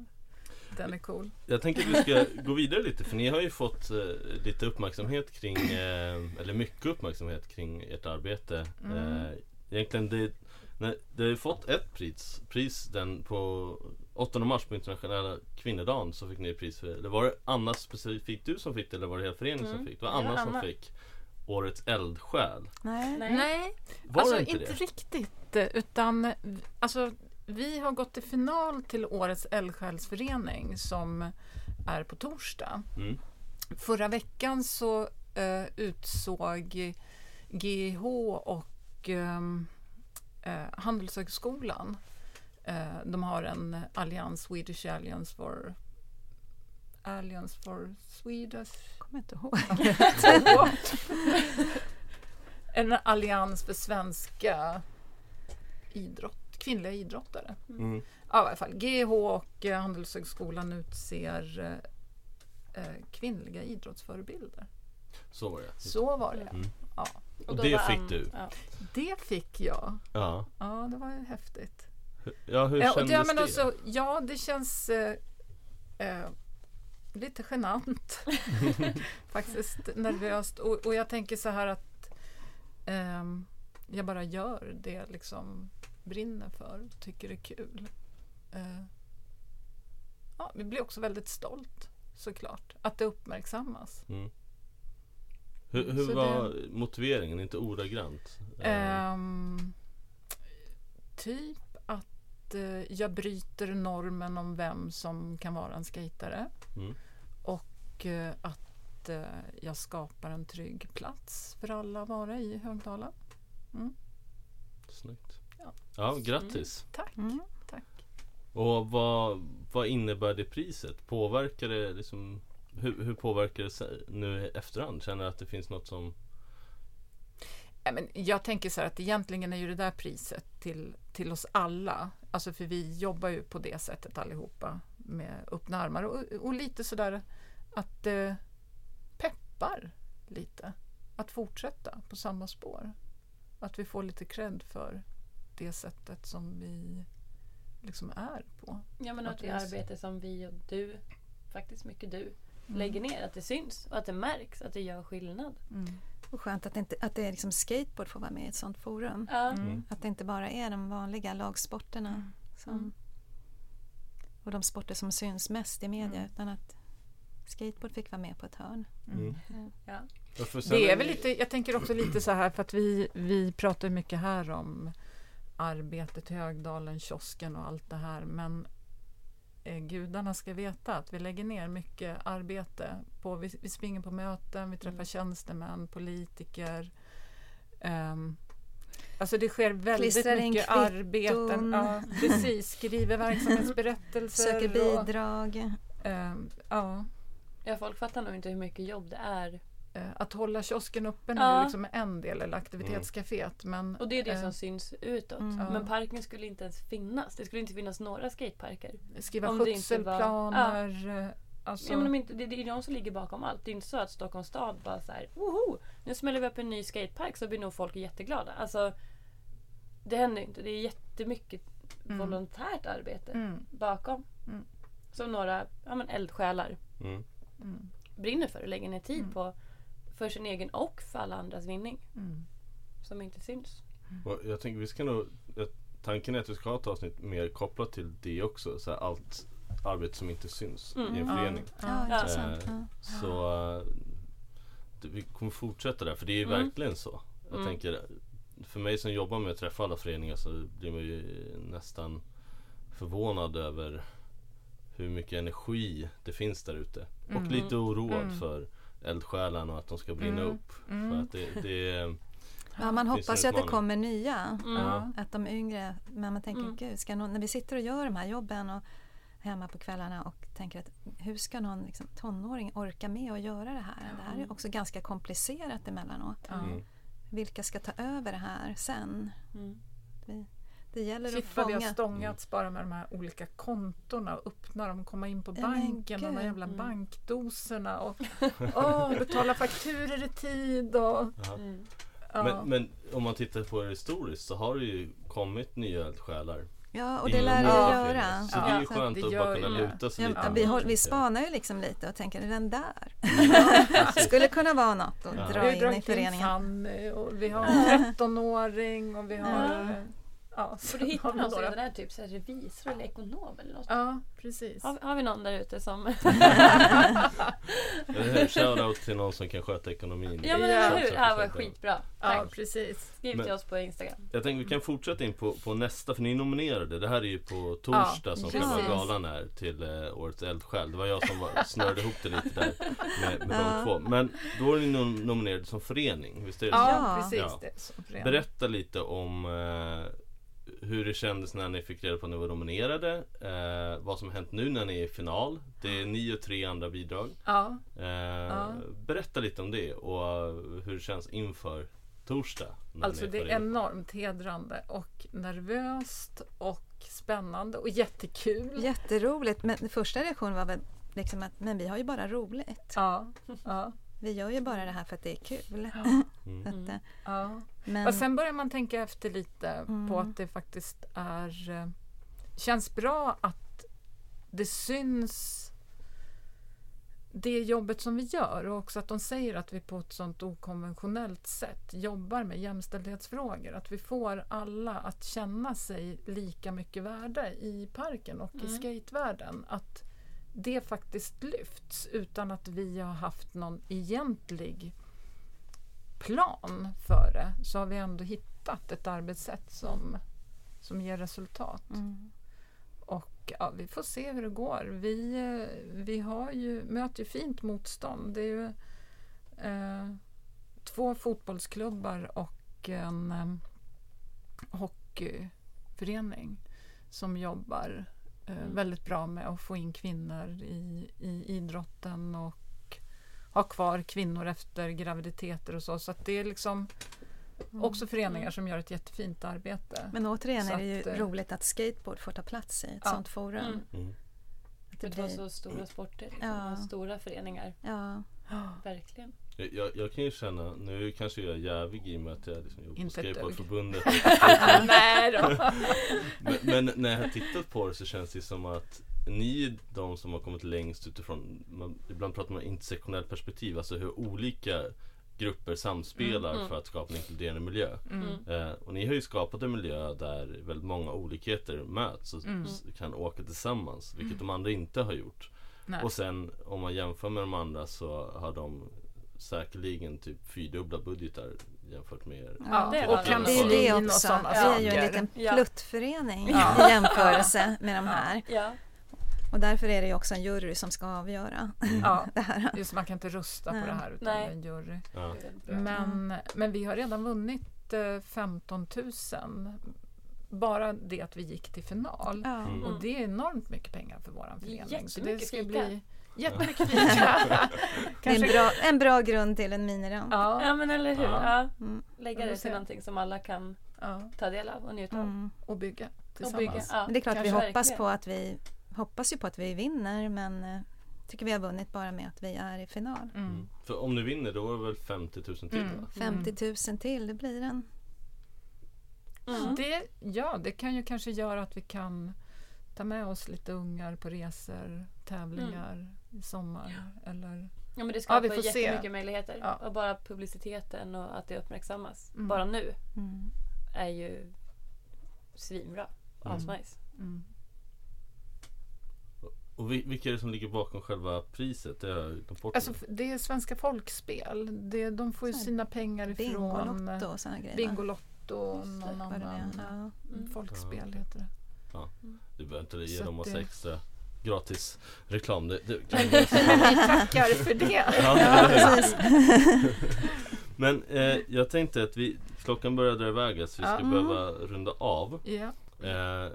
Den är cool. Jag tänker att vi ska gå vidare lite för ni har ju fått eh, lite uppmärksamhet kring, eh, eller mycket uppmärksamhet kring ert arbete. Eh, egentligen det, när, det har ju fått ett pris, pris den på 8 mars på internationella kvinnodagen så fick ni pris för det. Eller var det Anna specifikt du som fick det eller var det hela föreningen som Mm. fick det? var Det var Anna som Anna. fick Årets eldsjäl. Nej. nej. Var alltså det inte inte det? riktigt. utan alltså, vi har gått till final till årets eldsjälsförening som är på torsdag. Mm. Förra veckan så eh, utsåg GH och ehm, eh, Handelshögskolan eh, de har en allians, Swedish Alliance for Alliance for Swedish kommer inte ihåg. en allians för svenska idrott, kvinnliga idrottare. Mm. Ja, i alla fall. GH och eh, Handelshögskolan utser eh, eh, kvinnliga idrottsförebilder. Så var det. Så var det. Mm. Ja. Och då det var fick du? Ja. Det fick jag. Ja. Ja, det var ju häftigt. Ja, hur Eh, och kändes ja, men det? Alltså, ja, det känns eh, eh, lite genant. Faktiskt nervöst. Och, och jag tänker så här att ehm, jag bara gör det jag liksom brinner för och tycker är kul. Eh, ja, vi blir också väldigt stolt såklart att det uppmärksammas. Mm. Hur, hur var motiveringen? Inte ordagrant? Ehm, typ att eh, jag bryter normen om vem som kan vara en skejtare. Mm. Och eh, att eh, jag skapar en trygg plats för alla att vara i Högdalen. Snyggt. Ja. Ja, grattis. Tack. Mm. Tack. Och vad, vad innebär det priset? Påverkar det liksom hur, hur påverkar det sig nu i efterhand? Känner du att det finns något som Ja, men jag tänker så här att egentligen är ju det där priset till, till oss alla. Alltså för vi jobbar ju på det sättet allihopa med öppna armar och, och lite sådär att det peppar lite. Att fortsätta på samma spår. Att vi får lite cred för det sättet som vi liksom är på. ja men Att att det arbete som vi och du, faktiskt mycket du, Mm. lägger ner. Att det syns och att det märks, att det gör skillnad. Mm. Och skönt att, det inte, att det är liksom skateboard får vara med i ett sånt forum. Ja. Mm. Att det inte bara är de vanliga lagsporterna som, Mm. och de sporter som syns mest i media Mm. utan att skateboard fick vara med på ett hörn. Mm. Ja. Ja, Det är väl lite, jag tänker också lite så här för att vi, vi pratar mycket här om arbetet i Högdalen, kiosken och allt det här men eh, gudarna ska veta att vi lägger ner mycket arbete på, vi, vi springer på möten, vi träffar Mm. tjänstemän, politiker ehm, Alltså det sker väldigt Klistrar mycket arbeten. Ja, precis, skriver verksamhetsberättelser. Söker och, bidrag. ehm, ja. Ja, folk fattar nog inte hur mycket jobb det är. Eh, Att hålla kiosken öppen Ja. är ju liksom en del, eller aktivitetscaféet. Men, Och det är det eh, som syns utåt. Mm. Ja. Men parken skulle inte ens finnas. Det skulle inte finnas några skateparker. skriva skötselplaner. eh, Alltså, Ja, men de inte, det, det är de som ligger bakom allt. Det är inte så att Stockholms stad bara så här, woho! Nu smäller vi upp en ny skatepark så blir nog folk jätteglada. Alltså, det händer inte. Det är jättemycket Mm. volontärt arbete mm, bakom. Mm. Som några ja, men eldsjälar Mm. Mm, brinner för och lägger ner tid Mm. på. För sin egen och för alla andras vinning. mm. Som inte syns. Och jag tänker vi ska nog Tanken är att vi ska ha ett avsnitt mer kopplat till det också. Så här, allt arbete som inte syns Mm. i en Ja, förening. Ja, ja. intressant. Eh, Ja. Så eh, det- vi kommer fortsätta där för det är Mm. verkligen så. Jag Mm. tänker för mig som jobbar med att träffa alla föreningar så blir man ju nästan förvånad över hur mycket energi det finns där ute. Och Mm. lite oroad Mm. för eldsjälarna och att de ska brinna Mm. upp. Mm. För att det, det är Ja, man hoppas ju att det kommer nya. Mm. Ja. Att de yngre, men man tänker Mm. gud, ska någon, när vi sitter och gör de här jobben och hemma på kvällarna och tänker att hur ska någon liksom, tonåring orka med att göra det här? Det här är också ganska komplicerat emellanåt. Mm. Vilka ska ta över det här sen? Mm. Vi, det gäller Shit att vad vi har fånga... stångats bara med de här olika kontona och öppna dem, komma in på Ja, banken och de gud. jävla Mm. bankdoserna och åh, betala fakturer i tid och ja. Mm. ja. Men, men om man tittar på det historiskt så har det ju kommit nya eldsjälar. Ja, och det lär det Ja. göra. Så Ja, det är ju skönt att gör bara kunna ju luta sig Ja, lite vi, mot håll, vi spanar ju liksom lite och tänker, är den där? Skulle kunna vara något att Ja. dra vi in i föreningen. Vi har en 13-åring och vi har Ja. Ja, Borde sen hitta har vi någon som några- redan är typ så här revisor eller ekonom eller något. Ja, precis. Har, har vi någon där ute som... Shoutout till någon som kan sköta ekonomin. ja men Ja. eller hur, Så det här var skitbra. Ja, Tack. precis. Skriv Men- till oss på Instagram. Jag tänker vi kan fortsätta in på, på nästa, för ni är nominerade. Det här är ju på torsdag som precis. själva galan är till eh, Årets eldsjäl. Det var jag som var, snörde ihop det lite där med, med de Ja. två. Men då är ni nom- nominerade som förening, visst är det så? Ja, Ja. precis. Ja. Så förening. Berätta lite om eh, hur det kändes när ni fick reda på att ni var nominerade. Eh, vad som har hänt nu när ni är i final. Det är ni och tre andra bidrag. Ja, Eh, Berätta lite om det och hur det känns inför torsdag. alltså det är in. enormt hedrande och nervöst och spännande och jättekul. Jätteroligt. Men den första reaktionen var väl liksom att men vi har ju bara roligt. Ja, ja, Vi gör ju bara det här för att det är kul. Mm. Att, eh, ja. Men, Och sen börjar man tänka efter lite Mm. på att det faktiskt är eh, känns bra att det syns det jobbet som vi gör och också att de säger att vi på ett sånt okonventionellt sätt jobbar med jämställdhetsfrågor. Att vi får alla att känna sig lika mycket värda i parken och i Mm. skatevärlden. Att det faktiskt lyfts utan att vi har haft någon egentlig plan för det så har vi ändå hittat ett arbetssätt som, som ger resultat. mm, Och ja, vi får se hur det går. Vi, eh, vi har ju, möter ju fint motstånd. Det är ju eh, två fotbollsklubbar och en eh, hockeyförening som jobbar eh, Mm. väldigt bra med att få in kvinnor i, i idrotten och ha kvar kvinnor efter graviditeter och så. Så att det är liksom också föreningar som gör ett jättefint arbete. men återigen Så är det ju att, eh, roligt att skateboard får ta plats i ett Ja. sånt forum. Mm. Mm. Att det det var så stora sporter liksom, Ja. stora föreningar. ja, Verkligen. Jag, jag, kan ju känna, nu kanske jag är jävig i och med att jag liksom jobbar på. Skateboardförbundet. Nej då! men, men när jag har tittat på det så känns det som att ni är de som har kommit längst utifrån, man, ibland pratar man om intersektionellt perspektiv, alltså hur olika grupper samspelar Mm, mm. för att skapa en inkluderande miljö. Mm. Eh, och ni har ju skapat en miljö där väldigt många olikheter möts och Mm. kan åka tillsammans, vilket de andra inte har gjort. Nej. Och sen om man jämför med de andra så har de säkerligen typ fyrdubbla budgetar jämfört med er. ja. det och var Det är ju det kansli och också. sådana Vi är ju en saker. liten pluttförening Ja. i jämförelse med de här. Ja. Och därför är det ju också en jury som ska avgöra Ja, det här. just man kan inte rösta Nej. på det här utan Nej. en jury. Ja. Men, men vi har redan vunnit eh, 15 000. Bara det att vi gick till final. Ja. Mm. Och det är enormt mycket pengar för vår förening. Så det ska fika. bli jättemycket fika. En bra, en bra grund till en miniramp. Ja, ja men eller hur. Ja. Ja. Mm. Lägga det vi till någonting som alla kan ja, ta del av och njuta av. Mm. och bygga Och tillsammans. bygga. Ja. Men det är klart vi kanske hoppas verkligen. på att vi hoppas ju på att vi vinner men eh, tycker vi har vunnit bara med att vi är i final. Mm. För om ni vinner då är det väl 50 000 till Mm. va? 50 000 till, det blir en... Mm. Det, ja, det kan ju kanske göra att vi kan ta med oss lite ungar på resor, tävlingar i sommar. Eller, Ja men det Ja, skapar vi får se. jättemycket möjligheter. Ja. Och bara publiciteten och att det uppmärksammas. Mm. Bara nu Mm. är ju svinbra. Mm. Asnice. mm. Och vi- vilka är det som ligger bakom själva priset? Det glömt bort. Alltså, det är Svenska Folkspel. Det, de får ju sina pengar ifrån Bingolotto och sådana grejer. Bingolotto och någon är. annan. Ja. Mm. Folkspel heter det. Du behöver inte ge Så dem massa det- extra gratis reklam. Det, det vi tackar för det. Ja, precis. Men eh, jag tänkte att vi, klockan börjar dra iväg så vi ska Ja. behöva runda av. Ja. Eh,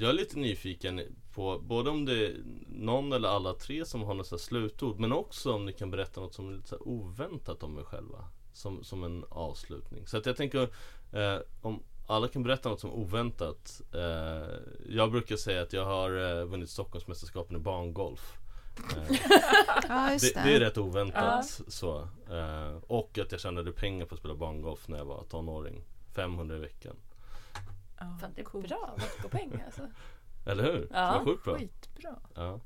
jag är lite nyfiken på både om det är någon eller alla tre som har något så slutord men också om ni kan berätta något som är lite så oväntat om er själva. Som, som en avslutning. Så att jag tänker eh, om alla kan berätta något som oväntat. Eh, jag brukar säga att jag har eh, vunnit Stockholmsmästerskapen i bangolf. Eh, ja, det, det. det är rätt oväntat så. Eh, och att jag tjänade pengar på att spela bangolf när jag var tonåring. 500 i veckan. Ja, Fan det är coolt. bra veckopengar alltså. Eller hur? Ja. Det var sjukt bra. Skitbra. Ja.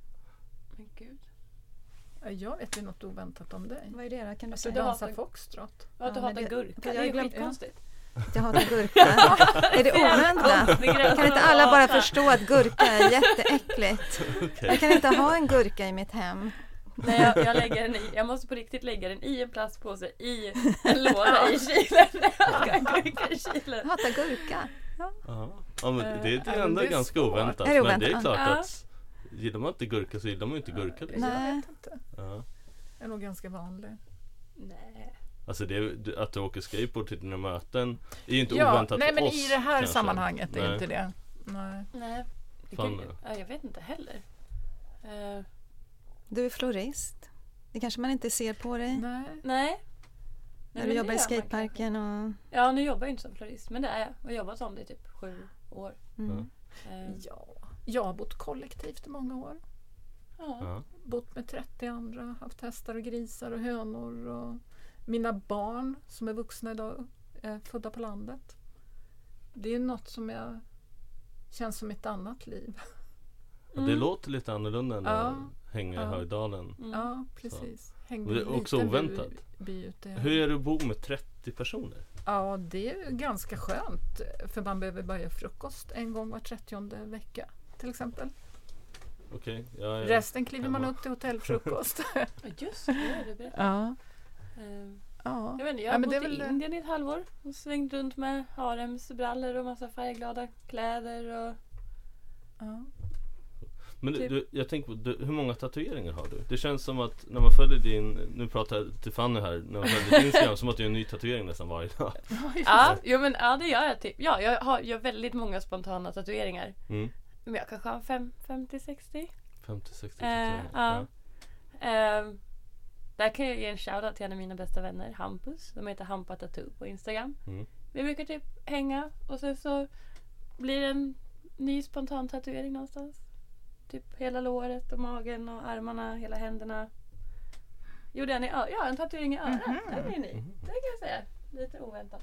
Men gud. Ja, Jag vet ju något oväntat om dig. Vad är det då? Kan du Alltså, säga? du dansar hatar- foxtrot. Ja, du hatar det- gurka. jag Det är ju skitkonstigt. jag hatar gurka. är det oväntat? Kan inte alla bara förstå att gurka är jätteäckligt? Okej. Jag kan inte ha en gurka i mitt hem. Nej, jag, jag lägger den i, jag måste på riktigt lägga den i en plastpåse i en låda i kylen. Jag hatar gurka. Ja. ja men det, är men ändå det är ganska svårt. oväntat. Är det Men det är oväntat? klart Ja. att gillar man inte gurka så gillar man ju inte gurka. Liksom. Nej. Jag vet inte. Ja. är nog ganska vanlig. Nej. Alltså det är, att du åker skateboard till dina möten är ju inte Ja, oväntat nej för men oss. i det här kanske. sammanhanget är Nej. inte det. Nej. Nej. Det kan, ja, jag vet inte heller. Eh, Du är florist. Det kanske man inte ser på dig Nej. nej. Nej, du jobbar i skateparken. Och. Ja, nu jobbar jag inte som florist, men det är jag. Och har jobbat som det i typ sju år. mm. Eh, Ja, jag har bott kollektivt i många år. ja. Ja. Bott med 30 andra, haft hästar och grisar och hönor. Och mina barn som är vuxna idag är födda på landet. Det är något som jag känns som ett annat liv. Och Det låter lite annorlunda än Ja. att hänga i. Höjdalen. Mm. Ja, precis. Hängde det är också oväntat. By ute. Hur är det att bo med 30 personer? Ja, det är ju ganska skönt. För man behöver bara göra frukost en gång var 30 vecka. Till exempel. Okej, är... Resten kliver man upp till hotellfrukost. Just det, du ja. Eh, ja. Jag vet inte, jag Ja, har men bott det är i väl- Indien i ett halvår och svängt runt med haremsbrallor och massa färgglada kläder och ja. Men du, Typ. du, jag tänker på, du, hur många tatueringar har du? Det känns som att när man följer din, nu pratar jag till Fanny här, när man följer din Instagram som att du gör en ny tatuering nästan varje dag. Ja, jo, men ja det gör jag typ. Ja, jag har gör väldigt många spontana tatueringar. Mm. Men jag kanske har fem- 50-60. 50-60 Eh, tatueringar. ja. Ehm, där kan jag ge en shoutout till en av mina bästa vänner, Hampus. De heter Hampa Tattoo på Instagram. Mm. Vi brukar typ hänga och sen så blir det en ny spontan tatuering någonstans. Typ hela låret och magen och armarna, hela händerna. Gjorde en i ö- ja, en tatuering i örat. Den är ny. Det kan jag säga. Lite oväntat.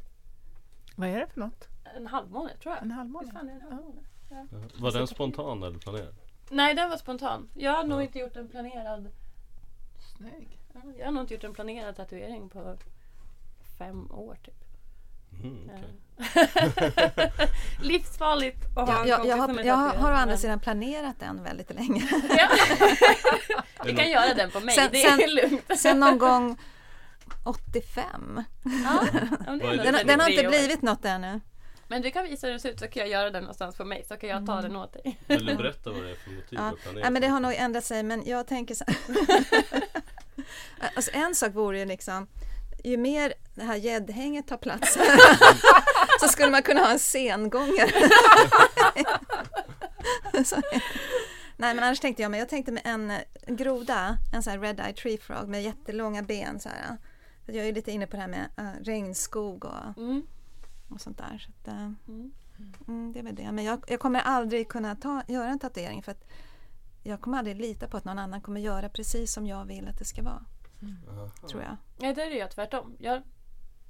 Vad är det för något? En halvmåne tror jag. En halvmåne? Fan är det en halvmåne? Ja. Var den spontan eller planerad? Nej, den var spontan. Jag har nog inte gjort en planerad Snygg. Ja, Jag har nog inte gjort en planerad tatuering på fem år typ. Mm, okej. Livsfarligt att ha Jag, en jag, kompis jag, har, är jag har å andra sidan planerat den väldigt länge. Ja. Vi kan göra den på mig, Sen- det är sen- lugnt. Sen någon gång 85. Ja, ja? Den, den har inte blivit något ännu. Men du kan visa hur den ser ut så kan jag göra den någonstans på mig så kan jag ta den åt dig. Vill du berätta vad det är för motiv Ja. du? Ja, men det har nog ändrat sig men jag tänker så alltså, En sak vore ju liksom ju mer det här gäddhänget tar plats så skulle man kunna ha en sengångare. Nej men annars tänkte jag, men jag tänkte med en groda, en sån här red eye tree frog med jättelånga ben så här. Jag är ju lite inne på det här med uh, regnskog och, Mm. och sånt där. Så att, eh, Mm. Mm, det är väl det. Men jag, jag kommer aldrig kunna ta, göra en tatuering för att jag kommer aldrig lita på att någon annan kommer göra precis som jag vill att det ska vara. Aha. Tror jag. Nej, där är jag tvärtom. Jag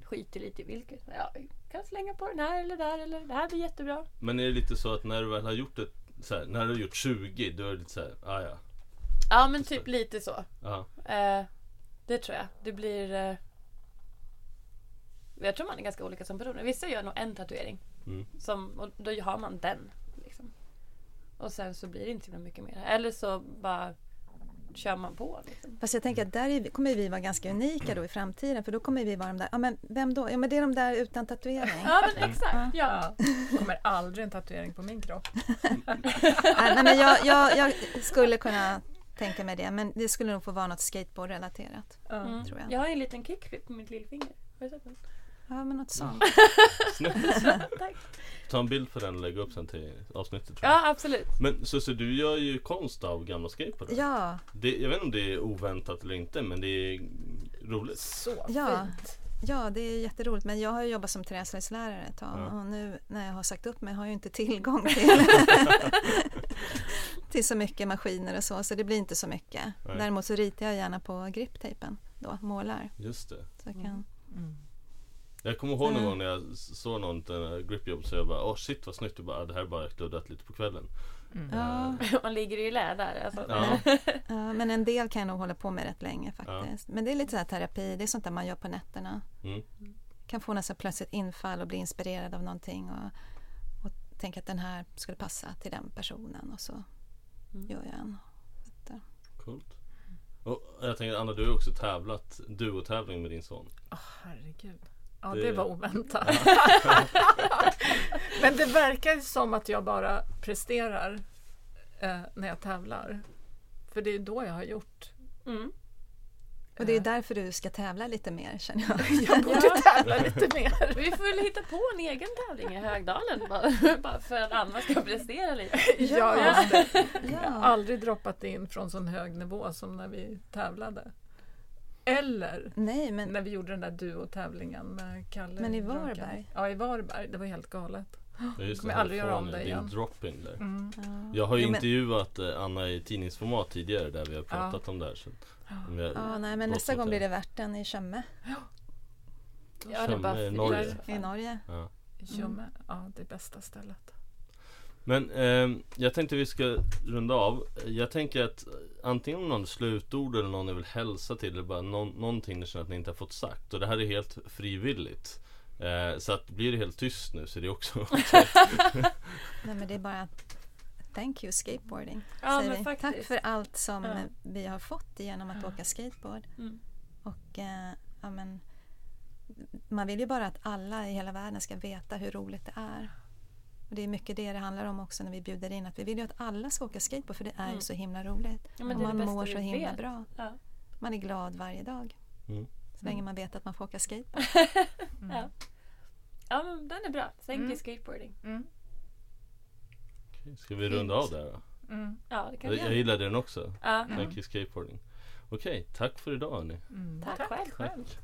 skiter lite i vilket. Ja, jag kan slänga på den här eller där eller det här blir jättebra. Men är det lite så att när du väl har gjort ett så här, när du har gjort 20 då är det lite såhär, ah, ja. Ja, men typ lite så. ja. Eh, det tror jag. Det blir... Eh, jag tror man är ganska olika som personer. Vissa gör nog en tatuering. Mm. Som, och då har man den. Liksom. Och sen så blir det inte så mycket mer. Eller så bara kör man på. Liksom. Fast jag tänker att där kommer vi vara ganska unika då i framtiden för då kommer vi vara de där, ja men vem då? Ja men det är de där utan tatuering. Ja men exakt. Ja. Ja. kommer aldrig en tatuering på min kropp. Nej, nej, men jag, jag, jag skulle kunna tänka mig det men det skulle nog få vara något skateboardrelaterat. Mm. tror jag. Jag har en liten kickflip på mitt lillfinger. Har du sett den? Ja men något sånt. Snyggt. Tack. Ta en bild på den och lägga upp sen till avsnittet tror jag. Ja absolut. Men så du gör ju konst av gamla skateboardar? Ja, Det, jag vet inte om det är oväntat eller inte men det är roligt. Så Ja. fint. ja det är jätteroligt men jag har ju jobbat som träslöjdslärare ett tag Ja. och nu när jag har sagt upp mig har jag ju inte tillgång till till så mycket maskiner och så så det blir inte så mycket. Nej. Däremot så ritar jag gärna på griptejpen då, målar. Just det. Så jag kan, Jag kommer ihåg någon Mm. gång när jag såg någon uh, gripjobb så jag bara åh shit vad snyggt. Bara, "Ah, det här är bara kluddat lite på kvällen. ja, Man ligger i lä där. Alltså. Ja. ja, men en del kan jag nog hålla på med rätt länge faktiskt. Men det är lite så här terapi, det är sånt där man gör på nätterna. Mm. kan få nästan plötsligt infall och bli inspirerad av någonting och, och tänka att den här skulle passa till den personen och så Mm. gör jag en. Eh, Coolt. Och jag tänker Anna, du har också tävlat duotävling med din son. Åh, herregud. Ja, Det- det var oväntat. Men det verkar ju som att jag bara presterar eh, när jag tävlar. För det är ju då jag har gjort. Mm. Och det är därför du ska tävla lite mer känner jag. Jag borde tävla lite mer. Vi får väl hitta på en egen tävling i Högdalen bara, bara för att Anna ska prestera lite. Ja, just det. Jag har aldrig droppat in från sån hög nivå som när vi tävlade. Eller Nej, men när vi gjorde den där duotävlingen med Kalle. Men i Draken. Varberg? Ja, i Varberg. Det var helt galet. Ja, just Kommer aldrig göra om det igen. drop-in där. Mm. ja. Jag har ju Jo, men- intervjuat eh, Anna i tidningsformat tidigare där vi har pratat om det här. Så jag, Ja, nej, men nästa gång blir det Värten i Tjömme Ja, det är Tjömme, bara Norge. i Norge. ja. Tjomme, ja det bästa stället. Men eh, jag tänkte vi ska runda av. Jag tänker att antingen någon slutord eller någon ni vill hälsa till eller bara någon, någonting ni känner att ni inte har fått sagt. Och det här är helt frivilligt. Eh, så att blir det helt tyst nu så är det också okej. Nej, men det är bara Thank you skateboarding. Ja. Tack för allt som Ja. vi har fått genom att åka skateboard. Mm. Och eh, ja, men, man vill ju bara att alla i hela världen ska veta hur roligt det är. Och det är mycket det det handlar om också när vi bjuder in. Att vi vill ju att alla ska åka skateboard för det är ju Mm. så himla roligt. Ja, men och man mår så himla vet. bra. Ja. Man är glad varje dag. Mm. Så länge man vet att man får åka skateboard. Ja. ja, men den är bra. Thank you Mm. skateboarding. Mm. Ska vi runda av där då? Mm. Ja, det kan Jag, vi jag gillade den också. Ja. Thank you skateboarding. Okej, tack för idag hörni. Mm. Tack själv. själv. Tack.